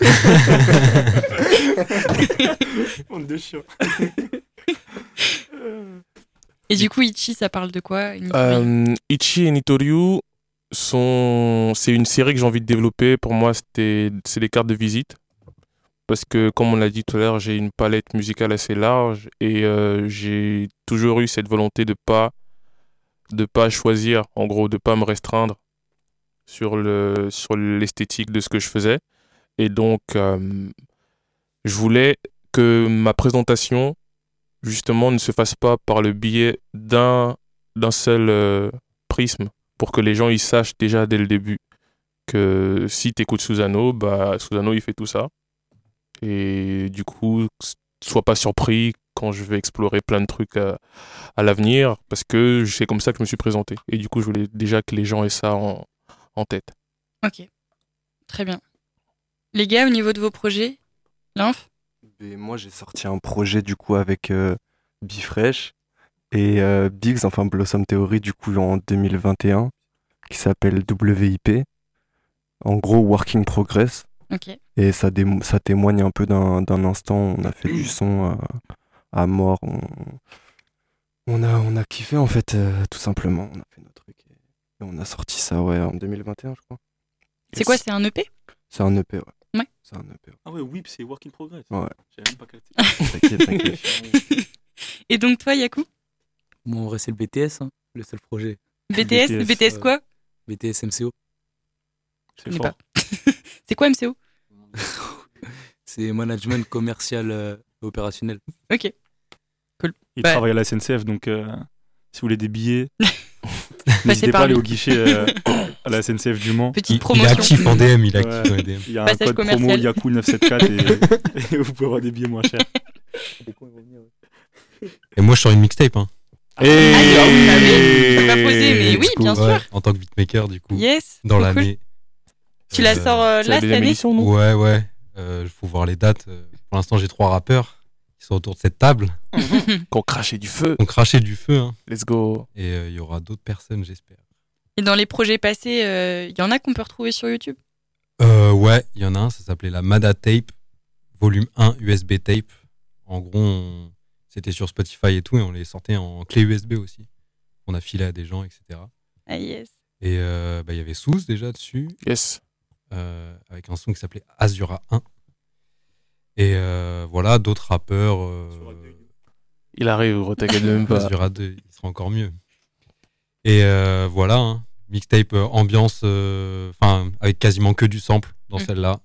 [SPEAKER 5] Honte de chien.
[SPEAKER 2] Et du coup, Ichi, ça parle de quoi
[SPEAKER 3] Euh, Ichi et Nitoryu sont c'est une série que j'ai envie de développer pour moi c'était c'est des cartes de visite parce que comme on l'a dit tout à l'heure j'ai une palette musicale assez large et euh, j'ai toujours eu cette volonté de pas de pas choisir en gros de pas me restreindre sur le sur l'esthétique de ce que je faisais et donc euh, je voulais que ma présentation justement ne se fasse pas par le biais d'un d'un seul euh, prisme pour que les gens ils sachent déjà dès le début que si tu écoutes Susano, bah Susano il fait tout ça. Et du coup, sois pas surpris quand je vais explorer plein de trucs à, à l'avenir parce que c'est comme ça que je me suis présenté. Et du coup, je voulais déjà que les gens aient ça en, en tête.
[SPEAKER 2] Ok, très bien. Les gars, au niveau de vos projets, Lymph
[SPEAKER 4] Et moi, j'ai sorti un projet du coup avec euh, Bifresh et euh, Biggs, enfin Blossom Theory, du coup en 2021, qui s'appelle WIP. En gros, Working Progress.
[SPEAKER 2] Ok.
[SPEAKER 4] Et ça, ça témoigne un peu d'un d'un instant où on a fait du son euh, à mort. On, on, a, on a kiffé en fait, euh, tout simplement. On a fait notre truc et, et on a sorti ça ouais, en 2021, je crois.
[SPEAKER 2] C'est quoi, c'est un EP
[SPEAKER 4] C'est un EP, ouais.
[SPEAKER 2] Ouais.
[SPEAKER 4] C'est un EP. ouais.
[SPEAKER 5] Ah ouais, Whip, c'est Work in Progress.
[SPEAKER 4] Ouais.
[SPEAKER 5] J'avais même pas capté.
[SPEAKER 4] T'inquiète, t'inquiète.
[SPEAKER 2] Et donc toi, Yaku?
[SPEAKER 6] Bon, en vrai, c'est le BTS, hein, le seul projet.
[SPEAKER 2] BTS
[SPEAKER 5] BTS,
[SPEAKER 2] BTS quoi?
[SPEAKER 6] BTS MCO.
[SPEAKER 5] C'est fort.
[SPEAKER 2] C'est quoi MCO
[SPEAKER 6] C'est management commercial euh, et opérationnel.
[SPEAKER 2] Ok.
[SPEAKER 5] Il
[SPEAKER 2] Bah-
[SPEAKER 5] travaille à la SNCF, donc euh, si vous voulez des billets, n'hésitez pas à aller au guichet euh, à la SNCF du Mans.
[SPEAKER 2] Petite
[SPEAKER 7] Il, il est
[SPEAKER 2] promotion.
[SPEAKER 7] actif en DM, il est
[SPEAKER 5] Ouais.
[SPEAKER 7] actif dans les DM.
[SPEAKER 5] Il y a un
[SPEAKER 2] Passage
[SPEAKER 5] code promo
[SPEAKER 2] commercial.
[SPEAKER 5] Yaku974 et, et vous pouvez avoir des billets moins chers.
[SPEAKER 7] Et moi, je sors une mixtape. Hein.
[SPEAKER 3] Et
[SPEAKER 2] alors, vous l'avez- je peux pas poser, mais oui, bien
[SPEAKER 7] ouais,
[SPEAKER 2] sûr.
[SPEAKER 7] En tant que beatmaker, du coup,
[SPEAKER 2] Yes.
[SPEAKER 7] dans
[SPEAKER 2] cool. Tu la
[SPEAKER 7] Euh,
[SPEAKER 2] sors euh, là
[SPEAKER 3] la
[SPEAKER 2] cette année
[SPEAKER 3] non?
[SPEAKER 7] Ouais, ouais. Il faut voir les dates. euh, pour l'instant, j'ai trois rappeurs qui sont autour de cette table,
[SPEAKER 3] Qu'on crachait du feu.
[SPEAKER 7] qui ont craché du feu. hein.
[SPEAKER 3] Let's go.
[SPEAKER 7] Et euh, il y aura d'autres personnes, j'espère.
[SPEAKER 2] Et dans les projets passés, euh, il y en a qu'on peut retrouver sur YouTube?
[SPEAKER 7] Euh, ouais, il y en a un, ça s'appelait la Mada Tape, volume 1 USB Tape. En gros, on- c'était sur Spotify et tout, et on les sortait en clé USB aussi. On a filé à des gens, etc.
[SPEAKER 2] Ah yes.
[SPEAKER 7] Et euh, bah, il y avait Sous déjà dessus,
[SPEAKER 3] Yes.
[SPEAKER 7] Euh, avec un son qui s'appelait Azura 1. Et euh, voilà, d'autres rappeurs. euh,
[SPEAKER 3] Il arrive, t'inquiète même pas.
[SPEAKER 7] Azura 2, il sera encore mieux. Et euh, voilà, hein, mixtape euh, ambiance, euh, enfin, avec quasiment que du sample dans
[SPEAKER 2] Mm.
[SPEAKER 7] celle-là.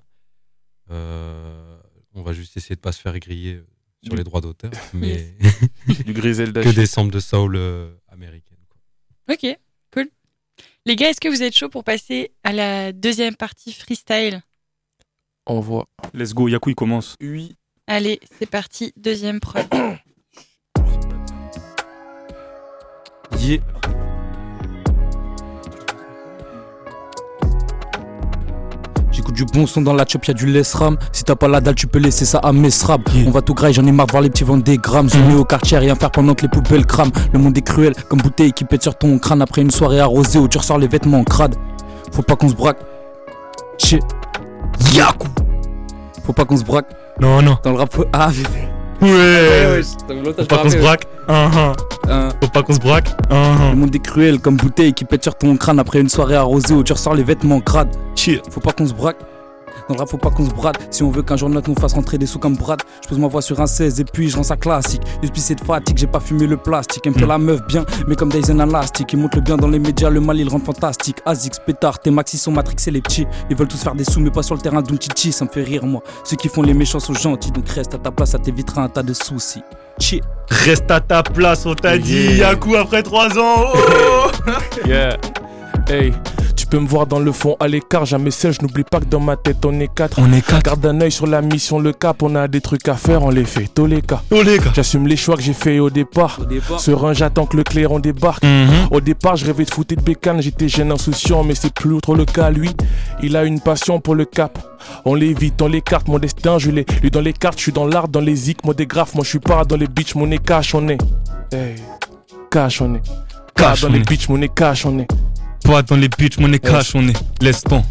[SPEAKER 7] Euh, on va juste essayer de pas se faire griller sur
[SPEAKER 3] Du-
[SPEAKER 7] les droits d'auteur, mais
[SPEAKER 3] Du Griselda.
[SPEAKER 7] que des samples de soul euh, américaines. quoi.
[SPEAKER 2] Ok. Les gars, est-ce que vous êtes chaud pour passer à la deuxième partie freestyle?
[SPEAKER 3] On voit.
[SPEAKER 8] Let's go, Yaku, il commence.
[SPEAKER 3] Oui.
[SPEAKER 2] Allez, c'est parti, deuxième prod.
[SPEAKER 6] Yeah. Du bon son dans la chop, y'a du less ram. Si t'as pas la dalle, tu peux laisser ça à Mesrab. On va tout grailler, j'en ai marre de voir les petits vendre des grammes. Zoomé au quartier, rien faire pendant que les poubelles crament. Le monde est cruel, comme bouteille qui pète sur ton crâne après une soirée arrosée où tu ressors les vêtements crades. Faut pas qu'on se braque. Tché. Yaku. Faut pas qu'on se braque.
[SPEAKER 5] Non, non.
[SPEAKER 6] Dans le rap, ah,
[SPEAKER 5] Ouais. Faut pas qu'on se braque. Ah, ah. Faut pas qu'on se braque. Ah.
[SPEAKER 6] Le monde est cruel comme bouteille qui pète sur ton crâne après une soirée arrosée où tu ressors les vêtements crades.
[SPEAKER 5] Chill.
[SPEAKER 6] Faut pas qu'on se braque. Dans le rap, faut pas qu'on se brade. Si on veut qu'un jour notre nous fasse rentrer des sous comme Brad, je pose ma voix sur un 16 et puis je rends ça classique. Depuis cette fatigue, j'ai pas fumé le plastique. Un peu
[SPEAKER 5] Mm.
[SPEAKER 6] la meuf bien, mais comme Dyson Elastic. Ils montrent le bien dans les médias, le mal ils le rendent fantastique. Azix, pétard, tes maxi sont matrixés les petits. Ils veulent tous faire des sous, mais pas sur le terrain d'un chichi. Ça me fait rire, moi. Ceux qui font les méchants sont gentils, donc reste à ta place, ça t'évitera un tas de soucis. Chill.
[SPEAKER 5] Reste à ta place, on t'a dit.
[SPEAKER 3] Yeah.
[SPEAKER 5] Yaku après 3 ans. Oh
[SPEAKER 3] Yeah. Hey, peux me voir dans le fond à l'écart, jamais seul, je n'oublie pas que dans ma tête on est quatre.
[SPEAKER 5] on est quatre.
[SPEAKER 3] Garde un œil sur la mission, le cap, on a des trucs à faire, on les fait, tous les cas.
[SPEAKER 5] Les gars.
[SPEAKER 3] J'assume les choix que j'ai fait au départ.
[SPEAKER 6] Au départ,
[SPEAKER 3] Serein, j'attends que le clairon débarque.
[SPEAKER 5] Mhm.
[SPEAKER 3] Au départ, je rêvais de foutre de bécane, j'étais jeune insouciant, mais c'est plus trop le cas. Lui, il a une passion pour le cap. On l'évite, on l'écarte, mon destin, je l'ai. Lui dans les cartes, je suis dans l'art, dans les zik, moi des graphes, moi je suis pas dans les bitches, mon nez cash, on est. Hey, cash, on est. Pas
[SPEAKER 5] Cash,
[SPEAKER 3] dans
[SPEAKER 5] on
[SPEAKER 3] les bitches, mon nez cash, on est.
[SPEAKER 5] Pas dans les bitches, mon cash, on est. Laisse temps.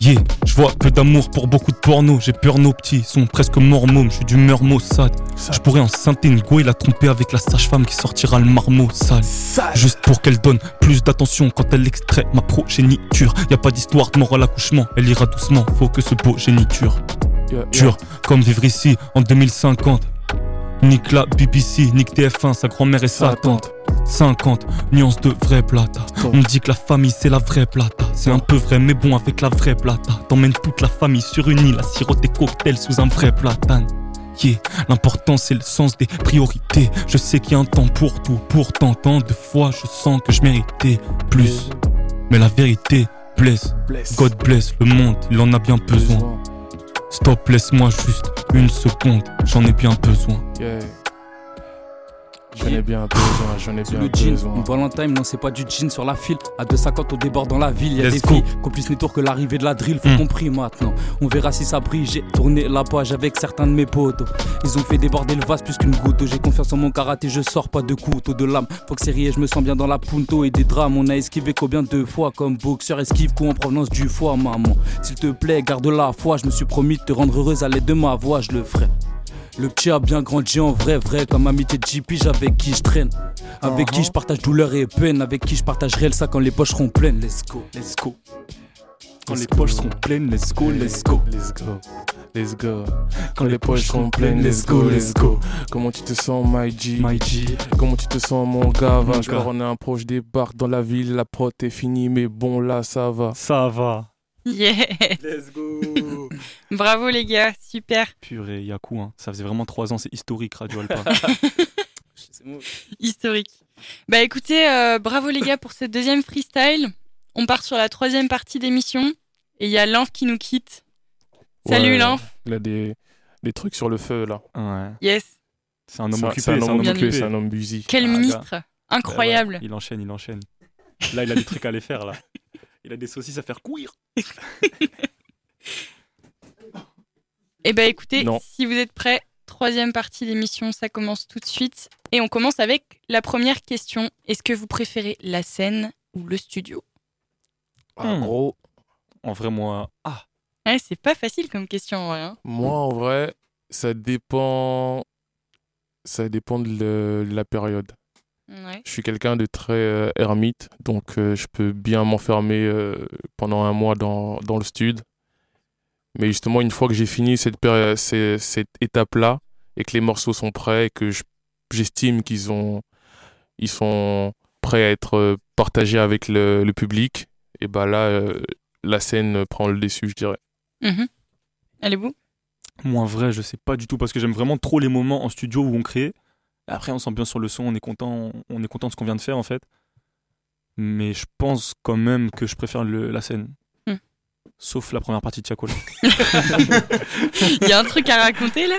[SPEAKER 5] Yeah, je vois peu d'amour pour beaucoup de porno. J'ai peur, nos petits sont presque morts mômes. Je suis d'humeur maussade. Je pourrais enceinter une go et la tromper avec la sage-femme qui sortira le marmot sale.
[SPEAKER 3] Sale.
[SPEAKER 5] Juste pour qu'elle donne plus d'attention quand elle extrait ma progéniture. Y a pas d'histoire de mort à l'accouchement, elle ira doucement. Faut que ce beau géniture
[SPEAKER 3] Yeah, yeah.
[SPEAKER 5] dur comme vivre ici en 2050. Nique la BBC, nique TF1, sa grand-mère et sa tante. 50 nuances de vraie plata. On dit que la famille c'est la vraie plata. C'est un peu vrai, mais bon avec la vraie plata. T'emmènes toute la famille sur une île à siroter cocktail sous un vrai platane. Yeah. L'important c'est le sens des priorités. Je sais qu'il y a un temps pour tout, pourtant tant de fois je sens que je méritais plus. Mais la vérité blesse.
[SPEAKER 3] Bless.
[SPEAKER 5] God bless le monde, il en a bien besoin. Stop, laisse-moi juste une seconde, j'en ai bien besoin.
[SPEAKER 3] J'en ai bien besoin, j'en ai bien
[SPEAKER 6] le jean,
[SPEAKER 3] besoin.
[SPEAKER 6] une Valentine, non c'est pas du jean sur la file. À 2,50 on déborde dans la ville, y a
[SPEAKER 5] Let's
[SPEAKER 6] des
[SPEAKER 5] go.
[SPEAKER 6] filles complices tours que l'arrivée de la drill, faut
[SPEAKER 5] Mm.
[SPEAKER 6] compris maintenant. On verra si ça brille, j'ai tourné la page avec certains de mes potos. Ils ont fait déborder le vase plus qu'une goutte. J'ai confiance en mon karaté, je sors pas de couteau de lame. Faut que c'est rié, je me sens bien dans la punto et des drames. On a esquivé combien de fois comme boxeur esquive coup en provenance du foie maman. S'il te plaît garde la foi, je me suis promis de te rendre heureuse. À l'aide de ma voix, je le ferai le petit a bien grandi en vrai, vrai, comme amitié de JP, avec qui je traîne. Avec qui je partage douleur et peine, avec qui je partagerai le sac quand les poches seront pleines. Let's go.
[SPEAKER 8] Let's go. Quand les poches seront pleines, let's go, let's go.
[SPEAKER 3] Let's go. Let's go. Quand les poches seront pleines, let's go, let's go. Comment tu te sens, my G?
[SPEAKER 8] My G.
[SPEAKER 3] Comment tu te sens, mon gars? Va,
[SPEAKER 8] Mon
[SPEAKER 3] je
[SPEAKER 8] gars.
[SPEAKER 3] pars, on est un proche débarque dans la ville, la prot est finie, mais bon, là, ça va.
[SPEAKER 8] Ça va.
[SPEAKER 2] Yeah
[SPEAKER 8] Let's go.
[SPEAKER 2] Bravo les gars, super.
[SPEAKER 8] Purée, Yaku, hein. ça faisait vraiment trois ans, c'est historique Radio Alpa.
[SPEAKER 2] Historique. Bah écoutez, euh, bravo les gars pour cette deuxième freestyle. On part sur la troisième partie d'émission. Et il y a Lanf qui nous quitte. Salut
[SPEAKER 3] Ouais,
[SPEAKER 2] Lanf.
[SPEAKER 3] Il a des, des trucs sur le feu, là.
[SPEAKER 8] ouais.
[SPEAKER 2] Yes.
[SPEAKER 8] C'est un homme occupé,
[SPEAKER 3] c'est un homme occupé, c'est un homme busy.
[SPEAKER 2] Quel
[SPEAKER 8] Ah,
[SPEAKER 2] ministre.
[SPEAKER 8] Bah
[SPEAKER 2] Incroyable.
[SPEAKER 8] ouais, il enchaîne, il enchaîne. Là, il a des trucs à les faire, là. Il a des saucisses à faire cuire.
[SPEAKER 2] Eh ben écoutez,
[SPEAKER 3] Non.
[SPEAKER 2] si vous êtes prêts, troisième partie d'émission, ça commence tout de suite. Et on commence avec la première question. Est-ce que vous préférez la scène ou le studio?
[SPEAKER 3] Ah,
[SPEAKER 5] Hmm.
[SPEAKER 3] gros,
[SPEAKER 5] En vrai, moi. Ah,
[SPEAKER 2] Ouais, C'est pas facile comme question, en vrai, hein.
[SPEAKER 3] moi en vrai, ça dépend. Ça dépend de, le- de la période.
[SPEAKER 2] Ouais.
[SPEAKER 3] Je suis quelqu'un de très euh, ermite, donc euh, je peux bien m'enfermer euh, pendant un mois dans, dans le stud. Mais justement, une fois que j'ai fini cette, cette étape-là et que les morceaux sont prêts et que je- j'estime qu'ils ont, ils sont prêts à être partagés avec le, le public, et ben là, euh, la scène prend le dessus, je dirais.
[SPEAKER 2] Mhm. Allez-vous
[SPEAKER 5] moi, en vrai, je sais pas du tout parce que j'aime vraiment trop les moments en studio où on crée. Après, on s'ambiance sur le son, on est content, on est content de ce qu'on vient de faire en fait. Mais je pense quand même que je préfère le- la scène.
[SPEAKER 2] Hmm.
[SPEAKER 5] Sauf la première partie de Chacola.
[SPEAKER 2] Il y a un truc à raconter là?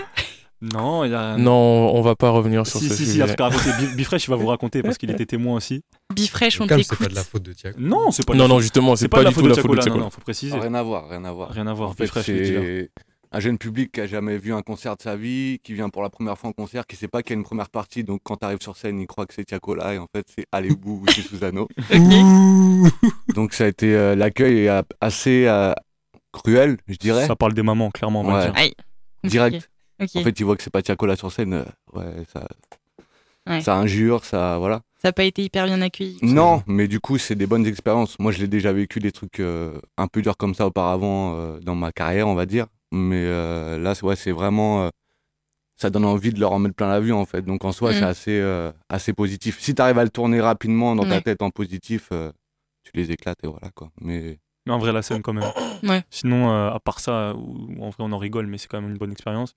[SPEAKER 5] Non, il y a.
[SPEAKER 3] Non, on va pas revenir sur
[SPEAKER 5] si,
[SPEAKER 3] ce
[SPEAKER 5] si, si, il y a un truc à raconter. Bi- Bifresh, il va vous raconter parce qu'il était témoin aussi.
[SPEAKER 2] Bifresh, on
[SPEAKER 7] Calme, c'est
[SPEAKER 2] t'écoute.
[SPEAKER 7] pas de la faute de Thiago.
[SPEAKER 5] Non, c'est pas de
[SPEAKER 3] non,
[SPEAKER 5] la
[SPEAKER 3] non,
[SPEAKER 5] faute-
[SPEAKER 3] justement,
[SPEAKER 5] c'est pas,
[SPEAKER 3] pas,
[SPEAKER 5] de la
[SPEAKER 3] du tout
[SPEAKER 5] faute de
[SPEAKER 3] la faute de
[SPEAKER 5] Chacola. Non, non, faut préciser.
[SPEAKER 9] Rien à voir, rien à voir.
[SPEAKER 5] Rien à voir.
[SPEAKER 9] En fait,
[SPEAKER 5] Bifresh,
[SPEAKER 9] c'est un jeune public qui a jamais vu un concert de sa vie, qui vient pour la première fois en concert, qui sait pas qu'il y a une première partie, donc quand tu arrives sur scène, il croit que c'est Tiakola et en fait c'est Allez-vous ou c'est Susano. donc ça a été euh, l'accueil est a- assez euh, cruel, je dirais.
[SPEAKER 5] Ça parle des mamans, clairement, on va
[SPEAKER 9] Ouais.
[SPEAKER 5] dire.
[SPEAKER 2] Aïe.
[SPEAKER 9] Direct. En fait, il voit que c'est pas Tiakola sur scène, euh, ouais, ça,
[SPEAKER 2] Ouais.
[SPEAKER 9] ça injure, ça, voilà.
[SPEAKER 2] Ça n'a pas été hyper bien accueilli.
[SPEAKER 9] Non, mais du coup, c'est des bonnes expériences. Moi, je l'ai déjà vécu des trucs euh, un peu durs comme ça auparavant euh, dans ma carrière, on va dire. Mais euh, là, c'est- ouais, c'est vraiment. euh, ça donne envie de leur en mettre plein la vue, en fait. Donc, en soi,
[SPEAKER 2] Mm.
[SPEAKER 9] c'est assez, euh, assez positif. Si tu arrives à le tourner rapidement dans ta
[SPEAKER 2] Ouais.
[SPEAKER 9] tête en positif, euh, tu les éclates et voilà, quoi. Mais
[SPEAKER 5] Mais en vrai, la scène quand même.
[SPEAKER 2] Ouais.
[SPEAKER 5] Sinon, euh, à part ça, où, où en vrai on en rigole, mais c'est quand même une bonne expérience.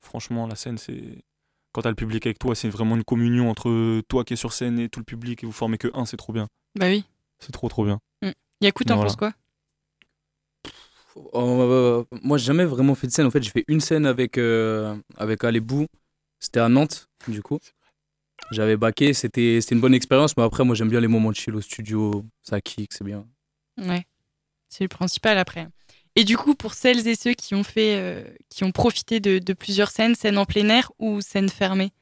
[SPEAKER 5] Franchement, la scène, c'est. Quand t'as le public avec toi, c'est vraiment une communion entre toi qui es sur scène et tout le public et vous formez que un, c'est trop bien.
[SPEAKER 2] Bah oui.
[SPEAKER 5] C'est trop trop bien.
[SPEAKER 2] Yaku, t'en
[SPEAKER 5] Voilà.
[SPEAKER 2] penses quoi?
[SPEAKER 6] Euh, moi, j'ai jamais vraiment fait de scène. En fait, j'ai fait une scène avec, euh, avec Alébou. C'était à Nantes, du coup. J'avais baqué. C'était c'était une bonne expérience. Mais après, moi, j'aime bien les moments de chill au studio. Ça kick, c'est bien.
[SPEAKER 2] Ouais. C'est le principal après. Et du coup, pour celles et ceux qui ont fait, euh, qui ont profité de, de plusieurs scènes, scène en plein air ou scène fermée?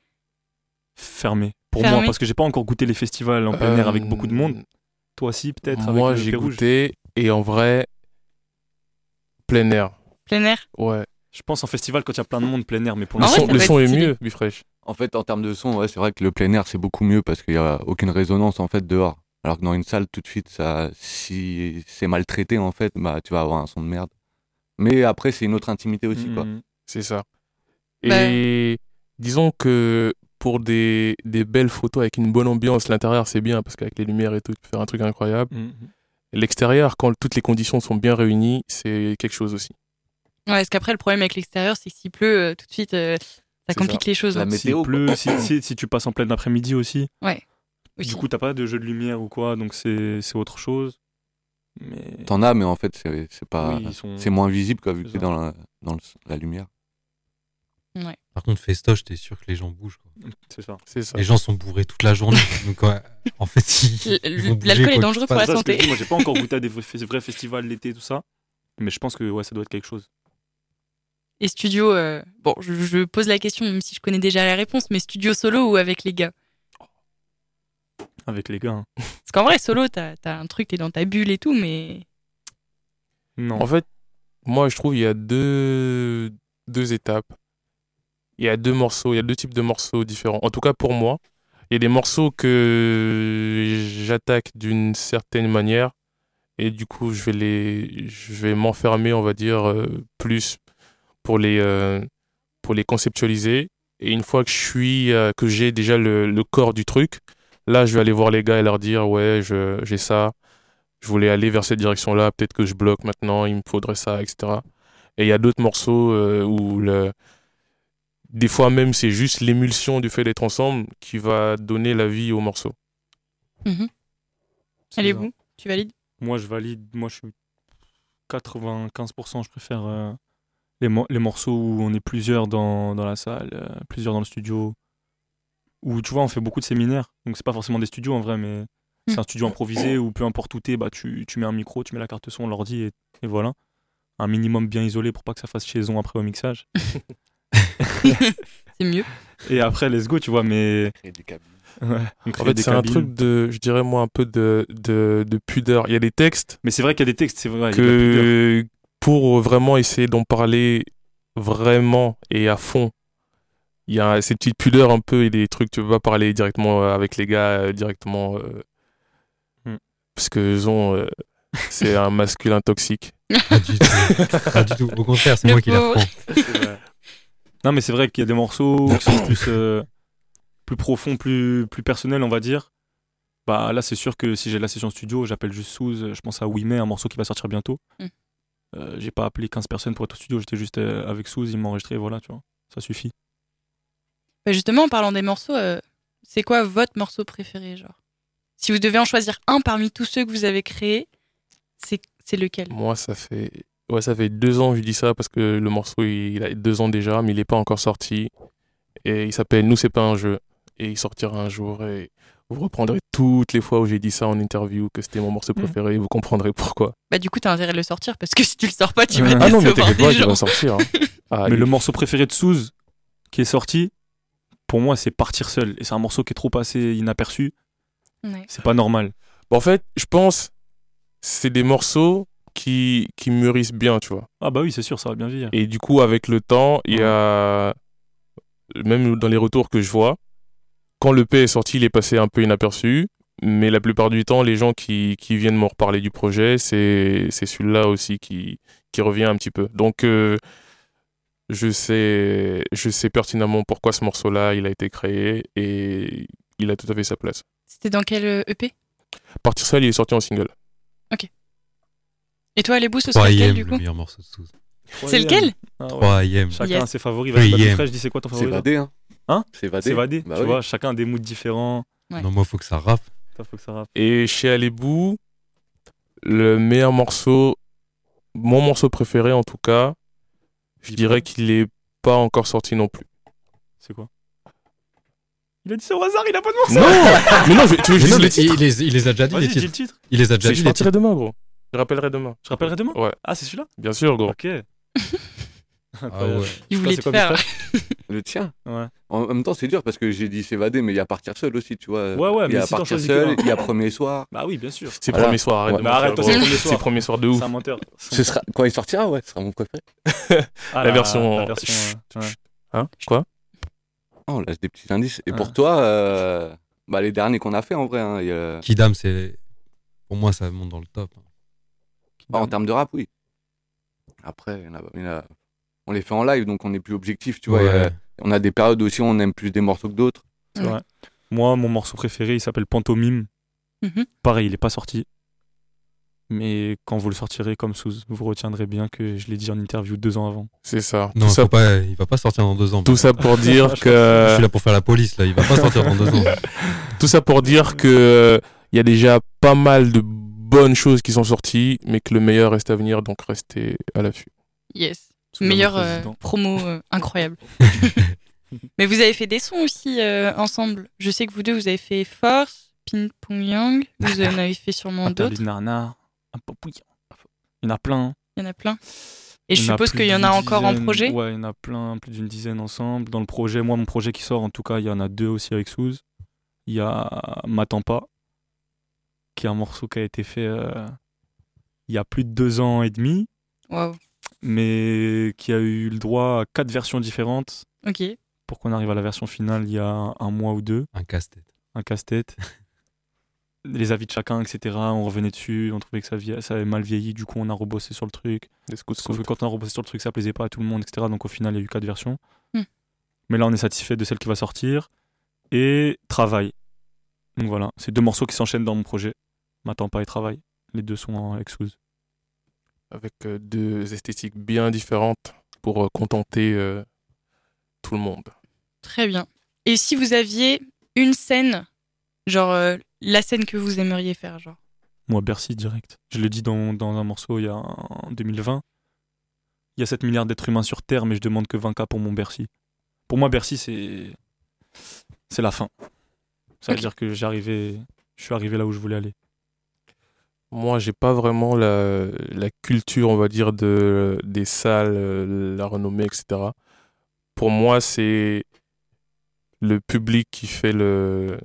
[SPEAKER 5] Fermé. Pour
[SPEAKER 2] Fermé.
[SPEAKER 5] moi, parce que j'ai pas encore goûté les festivals en plein air avec beaucoup de monde.
[SPEAKER 3] Euh,
[SPEAKER 5] Toi aussi, peut-être
[SPEAKER 3] Moi, j'ai goûté et en vrai, plein air.
[SPEAKER 2] Plein air
[SPEAKER 3] Ouais.
[SPEAKER 5] Je pense en festival quand il y a plein de monde plein air, mais pour
[SPEAKER 3] Le son, le son est mieux, Bifresh.
[SPEAKER 9] en fait, en termes de son, ouais, c'est vrai que le plein air, c'est beaucoup mieux parce qu'il n'y a aucune résonance, en fait, dehors. Alors que dans une salle, tout de suite, ça, si c'est mal traité, en fait, bah, tu vas avoir un son de merde. Mais après, c'est une autre intimité aussi, quoi.
[SPEAKER 5] Mhm.
[SPEAKER 3] C'est ça.
[SPEAKER 2] Bah-
[SPEAKER 3] Et disons que pour des, des belles photos avec une bonne ambiance, l'intérieur c'est bien parce qu'avec les lumières et tout, tu peux faire un truc incroyable.
[SPEAKER 5] Mhm.
[SPEAKER 3] L'extérieur, quand toutes les conditions sont bien réunies, c'est quelque chose aussi.
[SPEAKER 2] Ouais, parce qu'après, le problème avec l'extérieur, c'est que s'il pleut, euh, tout de suite, euh, ça complique les choses.
[SPEAKER 9] La
[SPEAKER 2] hein.
[SPEAKER 9] météo,
[SPEAKER 5] S'il pleut, si, si, si tu passes en plein après-midi aussi.
[SPEAKER 2] Aussi.
[SPEAKER 5] Du coup, t'as pas de jeu de lumière ou quoi, donc c'est c'est autre chose. Mais.
[SPEAKER 9] T'en as, mais en fait, c'est c'est pas.
[SPEAKER 5] Oui, ils sont-
[SPEAKER 9] C'est moins visible, quoi, vu que t'es dans la, dans le- la lumière.
[SPEAKER 7] Par contre, festoche, t'es sûr que les gens bougent. Quoi.
[SPEAKER 5] C'est ça.
[SPEAKER 3] C'est ça.
[SPEAKER 7] Les gens sont bourrés toute la journée. donc, ouais, en fait, ils,
[SPEAKER 2] L-
[SPEAKER 7] ils vont bouger,
[SPEAKER 2] L'alcool est dangereux pour la
[SPEAKER 5] ça
[SPEAKER 2] santé.
[SPEAKER 5] dis, Moi, j'ai pas encore goûté à des vrais, vrais festivals l'été, tout ça. Mais je pense que ouais, ça doit être quelque chose.
[SPEAKER 2] Et studio, euh, bon, je, je pose la question, même si je connais déjà la réponse, mais studio solo ou avec les gars?
[SPEAKER 5] Avec les gars. hein.
[SPEAKER 2] Parce qu'en vrai, solo, t'as as un truc, t'es dans ta bulle et tout, mais.
[SPEAKER 5] Non.
[SPEAKER 3] En fait, moi je trouve il y a deux, deux étapes. Il y a deux morceaux, il y a deux types de morceaux différents. En tout cas pour moi, il y a des morceaux que j'attaque d'une certaine manière et du coup je vais les, je vais m'enfermer, on va dire, euh, plus pour les, euh, pour les conceptualiser. Et une fois que je suis, euh, que j'ai déjà le, le corps du truc, là je vais aller voir les gars et leur dire ouais j'ai ça, je voulais aller vers cette direction-là, peut-être que je bloque maintenant, il me faudrait ça, etc. Et il y a d'autres morceaux où. Des fois même c'est juste l'émulsion du fait d'être ensemble qui va donner la vie au morceau.
[SPEAKER 2] Mhm. Allez, vous, tu valides?
[SPEAKER 5] Moi, je valide. Moi, je suis 95%. Je préfère euh, les, mo- les morceaux où on est plusieurs dans, dans la salle, euh, plusieurs dans le studio. Où tu vois, on fait beaucoup de séminaires. Donc, c'est pas forcément des studios en vrai, mais c'est un studio improvisé où peu importe où t'es, bah, tu, tu mets un micro, tu mets la carte son, l'ordi et, et voilà. un minimum bien isolé pour pas que ça fasse chaison après au mixage.
[SPEAKER 2] C'est mieux.
[SPEAKER 5] Et après, let's go, tu vois, mais.
[SPEAKER 9] Créer des cabines.
[SPEAKER 5] Ouais, on
[SPEAKER 3] En
[SPEAKER 5] crée
[SPEAKER 3] fait, c'est un truc de, je dirais moi, un peu de, de, de pudeur. Il y a des textes
[SPEAKER 5] Mais c'est vrai qu'il y a des textes, c'est vrai.
[SPEAKER 3] que pour vraiment essayer d'en parler vraiment et à fond, il y a ces petites pudeurs un peu et des trucs, tu peux pas parler directement euh, avec les gars, euh, directement. euh,
[SPEAKER 5] Hmm.
[SPEAKER 3] Parce que ont, euh, c'est un masculin toxique.
[SPEAKER 7] Pas du tout. Pas du tout. Au contraire, c'est moi qui la
[SPEAKER 2] pauvre.
[SPEAKER 7] reprends.
[SPEAKER 5] Non, mais c'est vrai qu'il y a des morceaux qui sont plus, euh, plus profonds, plus, plus personnels, on va dire. Bah là, c'est sûr que si j'ai la session studio, j'appelle juste Souz, je pense à Oui Mais, un morceau qui va sortir bientôt.
[SPEAKER 2] Mm.
[SPEAKER 5] Euh, j'ai pas appelé 15 personnes pour être au studio, j'étais juste euh, avec Souz, il m'a enregistré, voilà, tu vois. Ça suffit.
[SPEAKER 2] Bah, justement, en parlant des morceaux, euh, c'est quoi votre morceau préféré, genre? Si vous devez en choisir un parmi tous ceux que vous avez créés, c'est c'est lequel?
[SPEAKER 3] Moi, ça fait, ouais, ça fait deux ans que je dis ça parce que le morceau, il, il a deux ans déjà, mais il n'est pas encore sorti. Et il s'appelle Nous, c'est pas un jeu. Et il sortira un jour et vous reprendrez toutes les fois où j'ai dit ça en interview, que c'était mon morceau
[SPEAKER 5] Mhm.
[SPEAKER 3] préféré, et vous comprendrez pourquoi.
[SPEAKER 2] Bah du coup, t'as intérêt de le sortir parce que si tu le sors pas, tu vas
[SPEAKER 3] Ah non, mais t'inquiète pas, il va sortir. hein. Ah,
[SPEAKER 5] mais
[SPEAKER 3] il-
[SPEAKER 5] le morceau préféré de Souz qui est sorti, pour moi, c'est Partir seul. Et c'est un morceau qui est trop passé inaperçu.
[SPEAKER 2] Ouais.
[SPEAKER 5] C'est pas normal.
[SPEAKER 3] Bon, en fait, je pense c'est des morceaux qui, qui mûrissent bien, tu vois.
[SPEAKER 5] Ah bah oui, c'est sûr, ça va bien vieillir.
[SPEAKER 3] Et du coup, avec le temps, il y a. Même dans les retours que je vois, quand le P est sorti, il est passé un peu inaperçu. Mais la plupart du temps, les gens qui, qui viennent me reparler du projet, c'est c'est celui-là aussi qui, qui revient un petit peu. Donc, euh, je, sais, je sais pertinemment pourquoi ce morceau-là, il a été créé et il a tout à fait sa place.
[SPEAKER 2] C'était dans quel euh, EP
[SPEAKER 3] Partir seul, il est sorti en single.
[SPEAKER 2] Et toi, les bouts, ce serait lequel
[SPEAKER 7] Troisième,
[SPEAKER 2] du
[SPEAKER 7] le
[SPEAKER 2] coup
[SPEAKER 7] meilleur morceau de Souz.
[SPEAKER 2] C'est lequel
[SPEAKER 5] Ah ouais.
[SPEAKER 7] Troisième.
[SPEAKER 5] Chacun
[SPEAKER 2] Yes.
[SPEAKER 5] a ses favoris. Vas-y. Fresh, dis c'est quoi ton
[SPEAKER 9] C'est
[SPEAKER 5] favori là
[SPEAKER 9] vadé, hein.
[SPEAKER 5] Hein
[SPEAKER 9] C'est vadé.
[SPEAKER 5] C'est vadé.
[SPEAKER 9] Bah
[SPEAKER 5] tu
[SPEAKER 9] oui.
[SPEAKER 5] vois, chacun a des moods différents.
[SPEAKER 2] Ouais.
[SPEAKER 7] Non, moi, faut que ça rappe.
[SPEAKER 5] Faut que ça rappe.
[SPEAKER 3] Et chez Alébou, le meilleur morceau, mon morceau préféré en tout cas, je dirais qu'il n'est pas encore sorti non plus.
[SPEAKER 5] C'est quoi? Il a dit ça au hasard, il a pas de morceau
[SPEAKER 3] Non Mais non, je- tu veux je le
[SPEAKER 7] il,
[SPEAKER 3] titre?
[SPEAKER 7] il les, il les a déjà dit, les
[SPEAKER 5] dis le
[SPEAKER 7] titres.
[SPEAKER 5] titre.
[SPEAKER 7] Il les a déjà
[SPEAKER 3] C'est-
[SPEAKER 7] dit,
[SPEAKER 3] Je
[SPEAKER 7] les
[SPEAKER 3] partirai
[SPEAKER 7] titres.
[SPEAKER 3] demain, gros. Je rappellerai demain.
[SPEAKER 5] Je rappellerai demain
[SPEAKER 3] Ouais,
[SPEAKER 5] Ah, c'est celui-là
[SPEAKER 3] bien sûr, gros.
[SPEAKER 5] Ok.
[SPEAKER 7] Ah ouais.
[SPEAKER 2] Il voulait
[SPEAKER 5] c'est
[SPEAKER 2] te
[SPEAKER 5] quoi,
[SPEAKER 2] faire.
[SPEAKER 9] Le tien.
[SPEAKER 5] Ouais.
[SPEAKER 9] En même temps, c'est dur parce que j'ai dit s'évader, mais il y a partir seul aussi, tu vois.
[SPEAKER 5] Ouais, ouais,
[SPEAKER 9] Il y
[SPEAKER 5] mais
[SPEAKER 9] a
[SPEAKER 5] si
[SPEAKER 9] partir seul, il y a premier soir.
[SPEAKER 5] Bah oui, bien sûr.
[SPEAKER 3] C'est
[SPEAKER 9] Voilà.
[SPEAKER 3] premier soir, arrête
[SPEAKER 9] Ouais.
[SPEAKER 3] de
[SPEAKER 5] Bah arrête, toi, c'est premier soir.
[SPEAKER 3] C'est premier soir de ouf.
[SPEAKER 5] C'est un menteur.
[SPEAKER 9] Ce sera... Quand il sortira, ouais, ce sera mon préféré.
[SPEAKER 5] Ah,
[SPEAKER 3] La version-
[SPEAKER 5] La version euh, ouais.
[SPEAKER 3] Hein Quoi?
[SPEAKER 9] Oh, on lâche des petits indices. Et
[SPEAKER 5] Ah.
[SPEAKER 9] pour toi, euh, bah, les derniers qu'on a fait en vrai, hein, il y a-
[SPEAKER 7] Kidam, c'est. Pour moi, ça monte dans le top.
[SPEAKER 9] Ah, en termes de rap, oui. Après, il y en a- il y en a- on les fait en live, donc on est plus objectif, tu vois. a-. On a des périodes aussi où on aime plus des morceaux que d'autres.
[SPEAKER 5] C'est vrai. Moi, mon morceau préféré, il s'appelle Pantomime.
[SPEAKER 2] Mhm.
[SPEAKER 5] Pareil, il est pas sorti. Mais quand vous le sortirez comme sous, vous retiendrez bien que je l'ai dit en interview deux ans avant.
[SPEAKER 3] C'est ça.
[SPEAKER 7] Non,
[SPEAKER 3] tout, ça
[SPEAKER 7] pas, il va pas sortir dans deux ans.
[SPEAKER 3] tout ça pour dire
[SPEAKER 7] Je
[SPEAKER 3] que.
[SPEAKER 7] suis là pour faire la police, là. Il va pas sortir dans deux ans.
[SPEAKER 3] Tout ça pour dire que euh, il y a déjà pas mal de bonnes choses qui sont sorties, mais que le meilleur reste à venir, donc restez à l'affût.
[SPEAKER 2] Yes.
[SPEAKER 5] Sous le
[SPEAKER 2] Meilleur
[SPEAKER 5] nom
[SPEAKER 2] euh, promo euh, incroyable. Mais vous avez fait des sons aussi euh, ensemble. Je sais que vous deux, vous avez fait Force, Ping Pong Yang. Vous en avez fait sûrement d'autres.
[SPEAKER 5] Il y en a plein.
[SPEAKER 2] Il y en a plein. Et je suppose qu'il y en a encore en projet.
[SPEAKER 5] Ouais, il y en a plein, plus d'une dizaine ensemble. Dans le projet, moi, mon projet qui sort, en tout cas, il y en a deux aussi avec Souz. Il y a M'attends pas, qui est un morceau qui a été fait euh, il y a plus de deux ans et demi,
[SPEAKER 2] Waouh.
[SPEAKER 5] mais qui a eu le droit à quatre versions différentes
[SPEAKER 2] Ok.
[SPEAKER 5] pour qu'on arrive à la version finale il y a un mois ou deux.
[SPEAKER 7] Un casse-tête.
[SPEAKER 5] un casse-tête. Les avis de chacun, etc. On revenait dessus, on trouvait que ça, vie- ça avait mal vieilli, du coup on a rebossé sur le truc. Sauf que quand on a rebossé sur le truc, ça plaisait pas à tout le monde, etc. Donc au final, il y a eu quatre versions.
[SPEAKER 2] Hmm.
[SPEAKER 5] Mais là, on est satisfait de celle qui va sortir. Et Travail. Donc voilà, c'est deux morceaux qui s'enchaînent dans mon projet. M'attends pas et Travail. Les deux sont en Exouz.
[SPEAKER 3] avec euh, deux esthétiques bien différentes pour euh, contenter euh, tout le monde.
[SPEAKER 2] Très bien. Et si vous aviez une scène, genre euh, la scène que vous aimeriez faire, genre?
[SPEAKER 5] Moi, Bercy, direct. Je le dis dans, dans un morceau il y a en 2020. Il y a 7 milliards d'êtres humains sur Terre, mais je demande que 20K pour mon Bercy. Pour moi, Bercy, c'est. C'est la fin. Ça veut dire que j'ai arrivé... je suis arrivé là où je voulais aller.
[SPEAKER 3] Moi, j'ai pas vraiment la, la culture, on va dire, de, des salles, euh, la renommée, etc. Pour moi, c'est le public qui fait le,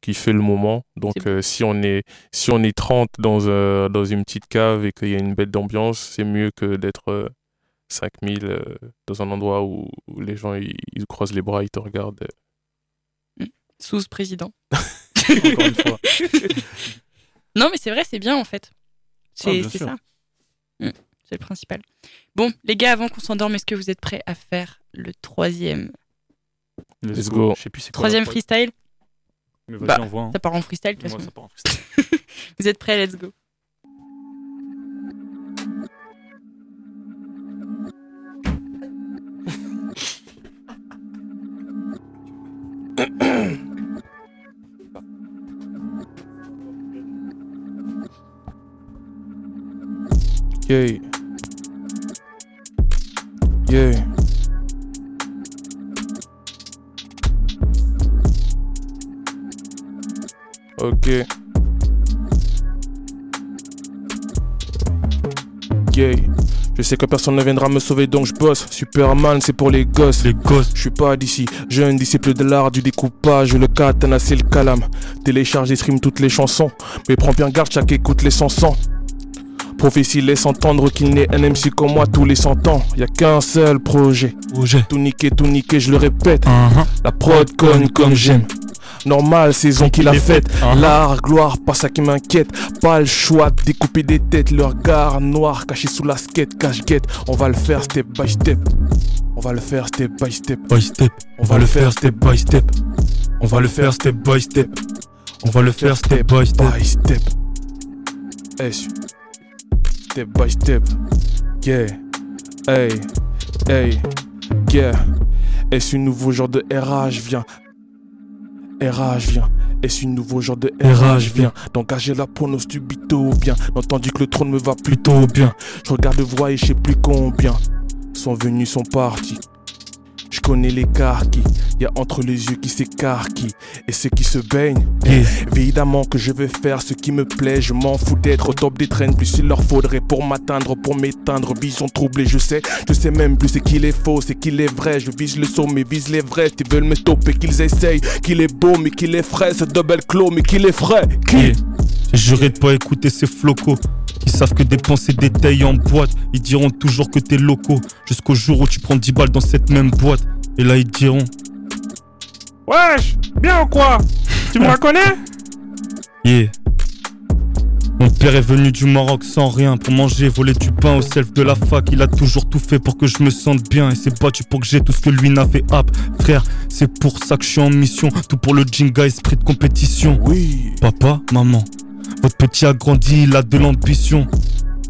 [SPEAKER 3] qui fait le moment. Donc, euh, si, on est, si on est 30 dans, un- dans une petite cave et qu'il y a une bête d'ambiance, c'est mieux que d'être euh, 5000 euh, dans un endroit où, où les gens ils, ils croisent les bras, ils te regardent.
[SPEAKER 2] Sous président.
[SPEAKER 3] Encore une fois.
[SPEAKER 2] Non, mais c'est vrai, c'est bien en fait. C'est
[SPEAKER 8] Ah, sûr.
[SPEAKER 2] ça. Mm, c'est le principal. Bon, les gars, avant qu'on s'endorme, est-ce que vous êtes prêts à faire le troisième?
[SPEAKER 3] Let's go.
[SPEAKER 8] Je sais plus c'est quoi.
[SPEAKER 2] Troisième freestyle?
[SPEAKER 8] Mais
[SPEAKER 2] Bah,
[SPEAKER 8] envoie. hein.
[SPEAKER 2] Ça part en freestyle de toute
[SPEAKER 8] Moi,
[SPEAKER 2] façon.
[SPEAKER 8] ça part en freestyle.
[SPEAKER 2] Vous êtes prêts? Let's go.
[SPEAKER 3] Yeah. Yeah. Ok. Yeah. Je sais que personne ne viendra me sauver donc je bosse. Superman, c'est pour les gosses.
[SPEAKER 5] Les gosses.
[SPEAKER 3] Je suis pas d'ici, jeune disciple de l'art du découpage, le katana c'est le calame. Télécharge et stream toutes les chansons, mais prends bien garde chaque écoute les chansons. Prophétie laisse entendre qu'il n'est un MC comme moi tous les 100 ans. Y a qu'un seul projet.
[SPEAKER 5] Projet.
[SPEAKER 3] Tout niqué, tout niqué, je le répète.
[SPEAKER 5] Uh-huh.
[SPEAKER 3] La prod conne comme j'aime. Normal, saison qu'il a faite.
[SPEAKER 5] Uh-huh.
[SPEAKER 3] L'art, gloire, pas ça qui m'inquiète. Pas le choix de découper des têtes. Le regard noir caché sous la skate, cache-guette. On va le faire step by step. On va le faire step by step.
[SPEAKER 5] By step. On va le faire step by step. On va le faire step by step. On va le faire step by step.
[SPEAKER 3] by step. S. Step by step. Yeah. Hey. Hey. Yeah. Est-ce un nouveau genre de RH vient RH vient. Est-ce un nouveau genre de RH vient D'engager la pronos subito bien. Entendu que le trône me va plutôt bien. Je regarde voir et je sais plus combien. Sont venus, sont partis. Je connais l'écart qui y a entre les yeux qui s'écarquillent et ceux qui se baignent.
[SPEAKER 5] Yeah.
[SPEAKER 3] Évidemment que je vais faire ce qui me plaît, je m'en fous d'être au top des traînes, plus il leur faudrait pour m'atteindre, pour m'éteindre, vision troublée, je sais, je sais même plus c'est qu'il est faux, c'est qu'il est vrai, je vise le mais vise les vrais, ils veulent me stopper, qu'ils essayent, qu'il est beau, mais qu'il est frais, ce double clos, mais qu'il est frais, qui?
[SPEAKER 5] Yeah. J'ai juré de pas écouter ces flocos qui savent que dépenser des tailles en boîte. Ils diront toujours que t'es loco. Jusqu'au jour où tu prends 10 balles dans cette même boîte. Et là, ils diront
[SPEAKER 3] Wesh, bien ou quoi? Tu me reconnais
[SPEAKER 5] Yeah. Mon père est venu du Maroc sans rien pour manger, voler du pain au self de la fac. Il a toujours tout fait pour que je me sente bien et s'est battu pour que j'ai tout ce que lui n'avait hâte. Frère, c'est pour ça que je suis en mission. Tout pour le Jinga, esprit de compétition.
[SPEAKER 3] Oui,
[SPEAKER 5] Papa, maman, votre petit a grandi, il a de l'ambition.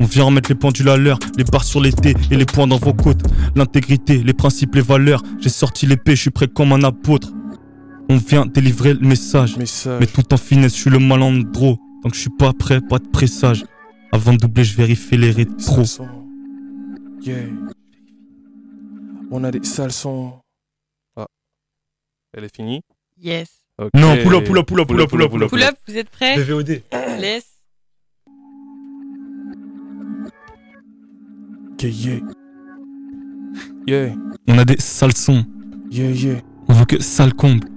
[SPEAKER 5] On vient remettre les pendules à l'heure, les barres sur les T et les points dans vos côtes. L'intégrité, les principes, les valeurs. J'ai sorti l'épée, je suis prêt comme un apôtre. On vient délivrer le message.
[SPEAKER 3] message.
[SPEAKER 5] Mais tout en finesse, je suis le malandro. Donc je suis pas prêt, pas de pressage. Avant de doubler, je vérifie les rétros.
[SPEAKER 3] Yeah. On a des salsons. Ah. Elle est finie
[SPEAKER 2] Yes.
[SPEAKER 5] Non, pull up, pull up, pull up, pull up, pull up, pull up.
[SPEAKER 2] Pull up, vous êtes prêts
[SPEAKER 5] VOD.
[SPEAKER 2] Laisse.
[SPEAKER 3] Ok, yeah. Yeah,
[SPEAKER 5] On a des sales sons.
[SPEAKER 3] yeah, yeah.
[SPEAKER 5] On veut que salle comble.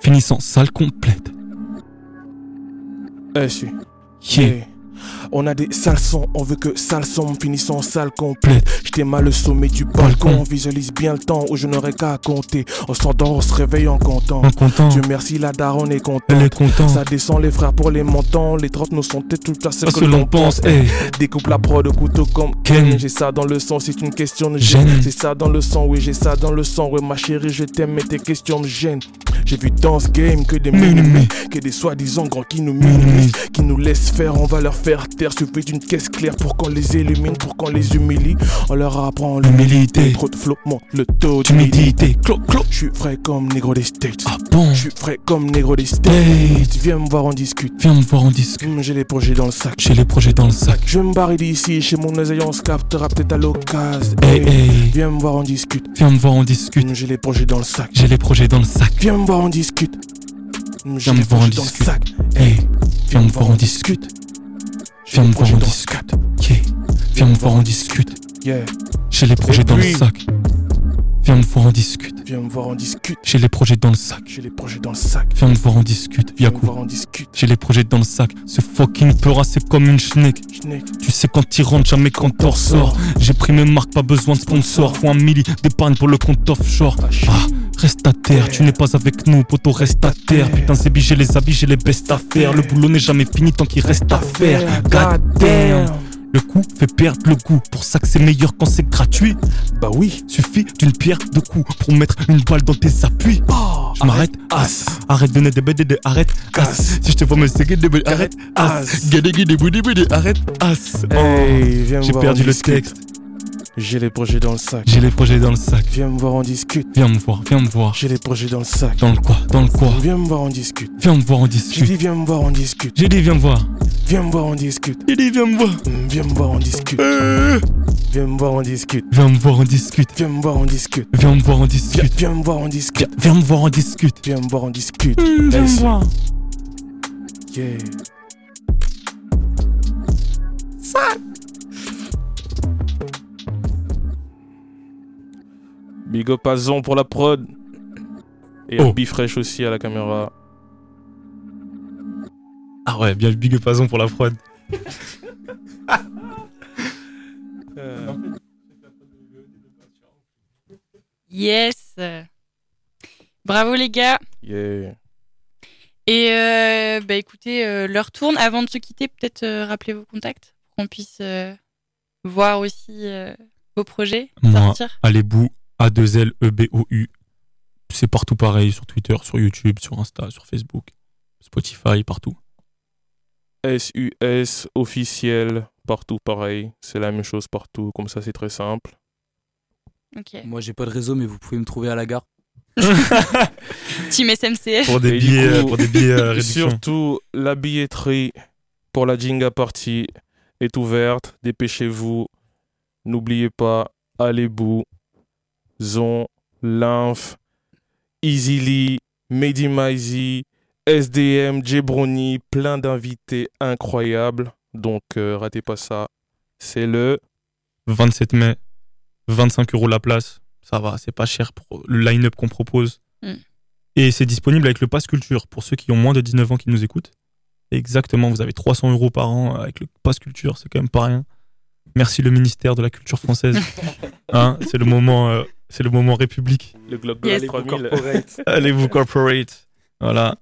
[SPEAKER 5] Finissant salle complète.
[SPEAKER 3] Eh, si.
[SPEAKER 5] Yeah.
[SPEAKER 3] Yeah. On a des salsons, on veut que salson finissons en salle complète. J'étais mal le sommet du balcon,
[SPEAKER 5] Balcon.
[SPEAKER 3] visualise bien le temps où je n'aurais qu'à compter. On s'endort, on se réveille en comptant.
[SPEAKER 5] En content.
[SPEAKER 3] Dieu merci, la daronne est contente.
[SPEAKER 5] Elle est contente.
[SPEAKER 3] Ça descend les frères pour les montants, les 30 nous sont tout à ce que l'on
[SPEAKER 5] pense, hey.
[SPEAKER 3] Découpe la prod au couteau comme
[SPEAKER 5] Ken.
[SPEAKER 3] J'ai ça dans le sang, c'est une question de gêne. C'est ça dans le sang, oui, j'ai ça dans le sang. Ouais, ma chérie, je t'aime, mais tes questions me gênent. J'ai vu dans ce game que des
[SPEAKER 5] minimis,
[SPEAKER 3] que des soi-disant grands qui nous minimisent, qui nous laissent faire, on va leur faire taire. Suffit d'une caisse claire pour qu'on les illumine, pour qu'on les humilie. On leur apprend l'humilité. Trop de monte le taux
[SPEAKER 5] Timidité. Clo, clo.
[SPEAKER 3] Je suis frais comme négro des States.
[SPEAKER 5] Ah bon?
[SPEAKER 3] Je suis frais comme négro des States. Viens me voir, on discute.
[SPEAKER 5] Viens me voir en disque.
[SPEAKER 3] Hum, J'ai les projets dans le sac.
[SPEAKER 5] J'ai les projets dans le sac.
[SPEAKER 3] Je vais me barrer d'ici, chez mon oseille, on se captera peut-être à l'occasion.
[SPEAKER 5] Hey, hey.
[SPEAKER 3] Viens me voir, on discute.
[SPEAKER 5] Viens me voir, on discute.
[SPEAKER 3] Hum, J'ai les projets dans le sac.
[SPEAKER 5] J'ai les projets dans le sac.
[SPEAKER 3] Viens me voir, on discute. Hum,
[SPEAKER 5] Viens me voir, on discute. Hey. Viens me voir, on discute. Viens me voir, on discute. Yeah. Viens me voir, on discute.
[SPEAKER 4] Yeah.
[SPEAKER 5] J'ai les projets dans le sac. Viens me voir, on discute.
[SPEAKER 4] Viens me voir, on discute.
[SPEAKER 5] J'ai les projets dans le sac.
[SPEAKER 4] J'ai les projets dans le sac.
[SPEAKER 5] Viens me voir, on discute.
[SPEAKER 4] Viens me voir, on discute.
[SPEAKER 5] J'ai les projets dans le sac. Ce fucking peura, c'est comme une schneck. Tu sais quand t'y rentres, jamais quand t'en ressors. J'ai pris mes marques, pas besoin de sponsor. Faut un milli d'épargne pour le compte offshore. Ah, reste à terre, tu n'es pas avec nous, poto, reste à terre. Putain, c'est j'ai les habits, j'ai les bestes à faire. Le boulot n'est jamais fini tant qu'il reste à faire. God damn. Le coup fait perdre le goût. Pour ça que c'est meilleur quand c'est gratuit.
[SPEAKER 4] Bah oui.
[SPEAKER 5] Suffit d'une pierre de coups pour mettre une balle dans tes appuis. Je m'arrête, as. Arrête de de de arrête, as. Si je te vois me séguer de arrête, as. Boudé, boudé, arrête, as.
[SPEAKER 4] Me
[SPEAKER 5] J'ai perdu le texte.
[SPEAKER 4] J'ai les projets dans le sac.
[SPEAKER 5] J'ai les projets dans le sac.
[SPEAKER 4] Viens me voir, on discute.
[SPEAKER 5] Viens me voir, viens me voir.
[SPEAKER 4] J'ai les projets dans le sac.
[SPEAKER 5] Dans le quoi, dans le quoi.
[SPEAKER 4] Viens me voir, on discute.
[SPEAKER 5] Viens me voir, on
[SPEAKER 4] J'ai
[SPEAKER 5] discute.
[SPEAKER 4] dit viens me voir, on discute.
[SPEAKER 5] J'ai dit, viens me voir.
[SPEAKER 4] Viens me voir, on discute.
[SPEAKER 5] J'ai dit, viens me voir.
[SPEAKER 4] Mm, Viens me voir, on discute.
[SPEAKER 5] Euh.
[SPEAKER 4] Viens me voir, on discute.
[SPEAKER 5] Viens me voir, on discute.
[SPEAKER 4] Viens me voir, on discute.
[SPEAKER 5] Viens me voir, on
[SPEAKER 4] Viens,
[SPEAKER 5] discute.
[SPEAKER 4] viens me voir, on discute.
[SPEAKER 5] Viens me voir, on discute.
[SPEAKER 4] Viens me voir, on discute.
[SPEAKER 5] Viens me voir.
[SPEAKER 4] Yeah.
[SPEAKER 3] Big up à Zon pour la prod. Et
[SPEAKER 5] Oh.
[SPEAKER 3] à Bifresh aussi à la caméra.
[SPEAKER 5] Ah ouais, bien big up Azon pour la prod.
[SPEAKER 2] Yes. Bravo les gars.
[SPEAKER 3] Yeah.
[SPEAKER 2] Et euh, bah écoutez, euh, leur tourne. Avant de se quitter, peut-être euh, rappeler vos contacts pour qu'on puisse euh, voir aussi euh, vos projets
[SPEAKER 5] Moi,
[SPEAKER 2] sortir.
[SPEAKER 5] allez bou A2L-E-B-O-U. C'est partout pareil, sur Twitter, sur YouTube, sur Insta, sur Facebook, Spotify, partout.
[SPEAKER 3] SUS officiel, partout pareil. C'est la même chose partout. Comme ça, c'est très simple.
[SPEAKER 2] Ok.
[SPEAKER 6] Moi, j'ai pas de réseau, mais vous pouvez me trouver à la gare.
[SPEAKER 2] Team SMCF.
[SPEAKER 5] Pour des
[SPEAKER 3] Et
[SPEAKER 5] billets,
[SPEAKER 3] coup,
[SPEAKER 5] euh, pour des billets euh, réduction.
[SPEAKER 3] Surtout, la billetterie pour la Jinga Party est ouverte. Dépêchez-vous. N'oubliez pas, Allez-Bou, Zon, Lymph, Easily, Mehdi Maizy, SDM, Jebroni, plein d'invités incroyables. Donc, euh, ratez pas ça. C'est le
[SPEAKER 5] 27 mai, 25 euros la place. Ça va, c'est pas cher pour le line-up qu'on propose.
[SPEAKER 2] Mm.
[SPEAKER 5] Et c'est disponible avec le Pass Culture pour ceux qui ont moins de 19 ans qui nous écoutent. Exactement, vous avez 300 euros par an avec le Pass Culture, c'est quand même pas rien. Merci le ministère de la Culture française. Hein, c'est le moment, euh, c'est le moment République.
[SPEAKER 3] le Globe
[SPEAKER 2] Yes.
[SPEAKER 3] 3000.
[SPEAKER 5] Allez-vous corporate. Voilà,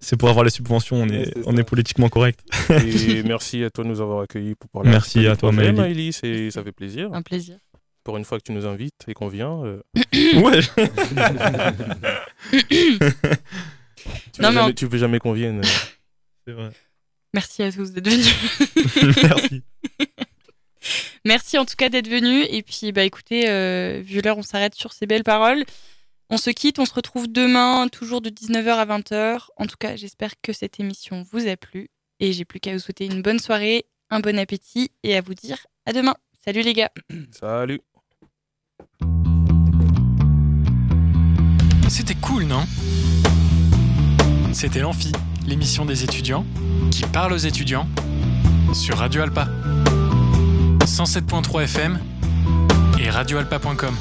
[SPEAKER 5] c'est pour avoir les subventions, on est, on est politiquement correct.
[SPEAKER 3] Et merci à toi de nous avoir accueillis pour parler
[SPEAKER 5] Merci à toi, Maëlie.
[SPEAKER 3] Maëlie, c'est- ça fait plaisir.
[SPEAKER 2] Un plaisir.
[SPEAKER 3] Pour une fois que tu nous invites et qu'on vient. euh,
[SPEAKER 5] Ouais.
[SPEAKER 3] tu,
[SPEAKER 2] Non, mais
[SPEAKER 3] jamais, tu veux jamais qu'on vienne. euh.
[SPEAKER 5] C'est vrai.
[SPEAKER 2] Merci à tous d'être venus.
[SPEAKER 5] Merci.
[SPEAKER 2] Merci en tout cas d'être venus. Et puis, bah écoutez, euh, vu l'heure, on s'arrête sur ces belles paroles. On se quitte, on se retrouve demain, toujours de 19h à 20h. En tout cas, j'espère que cette émission vous a plu. Et j'ai plus qu'à vous souhaiter une bonne soirée, un bon appétit et à vous dire à demain. Salut les gars.
[SPEAKER 3] Salut.
[SPEAKER 1] C'était cool, non? C'était l'Amphi, l'émission des étudiants qui parle aux étudiants sur Radio Alpa. 107.3 FM et radioalpa.com.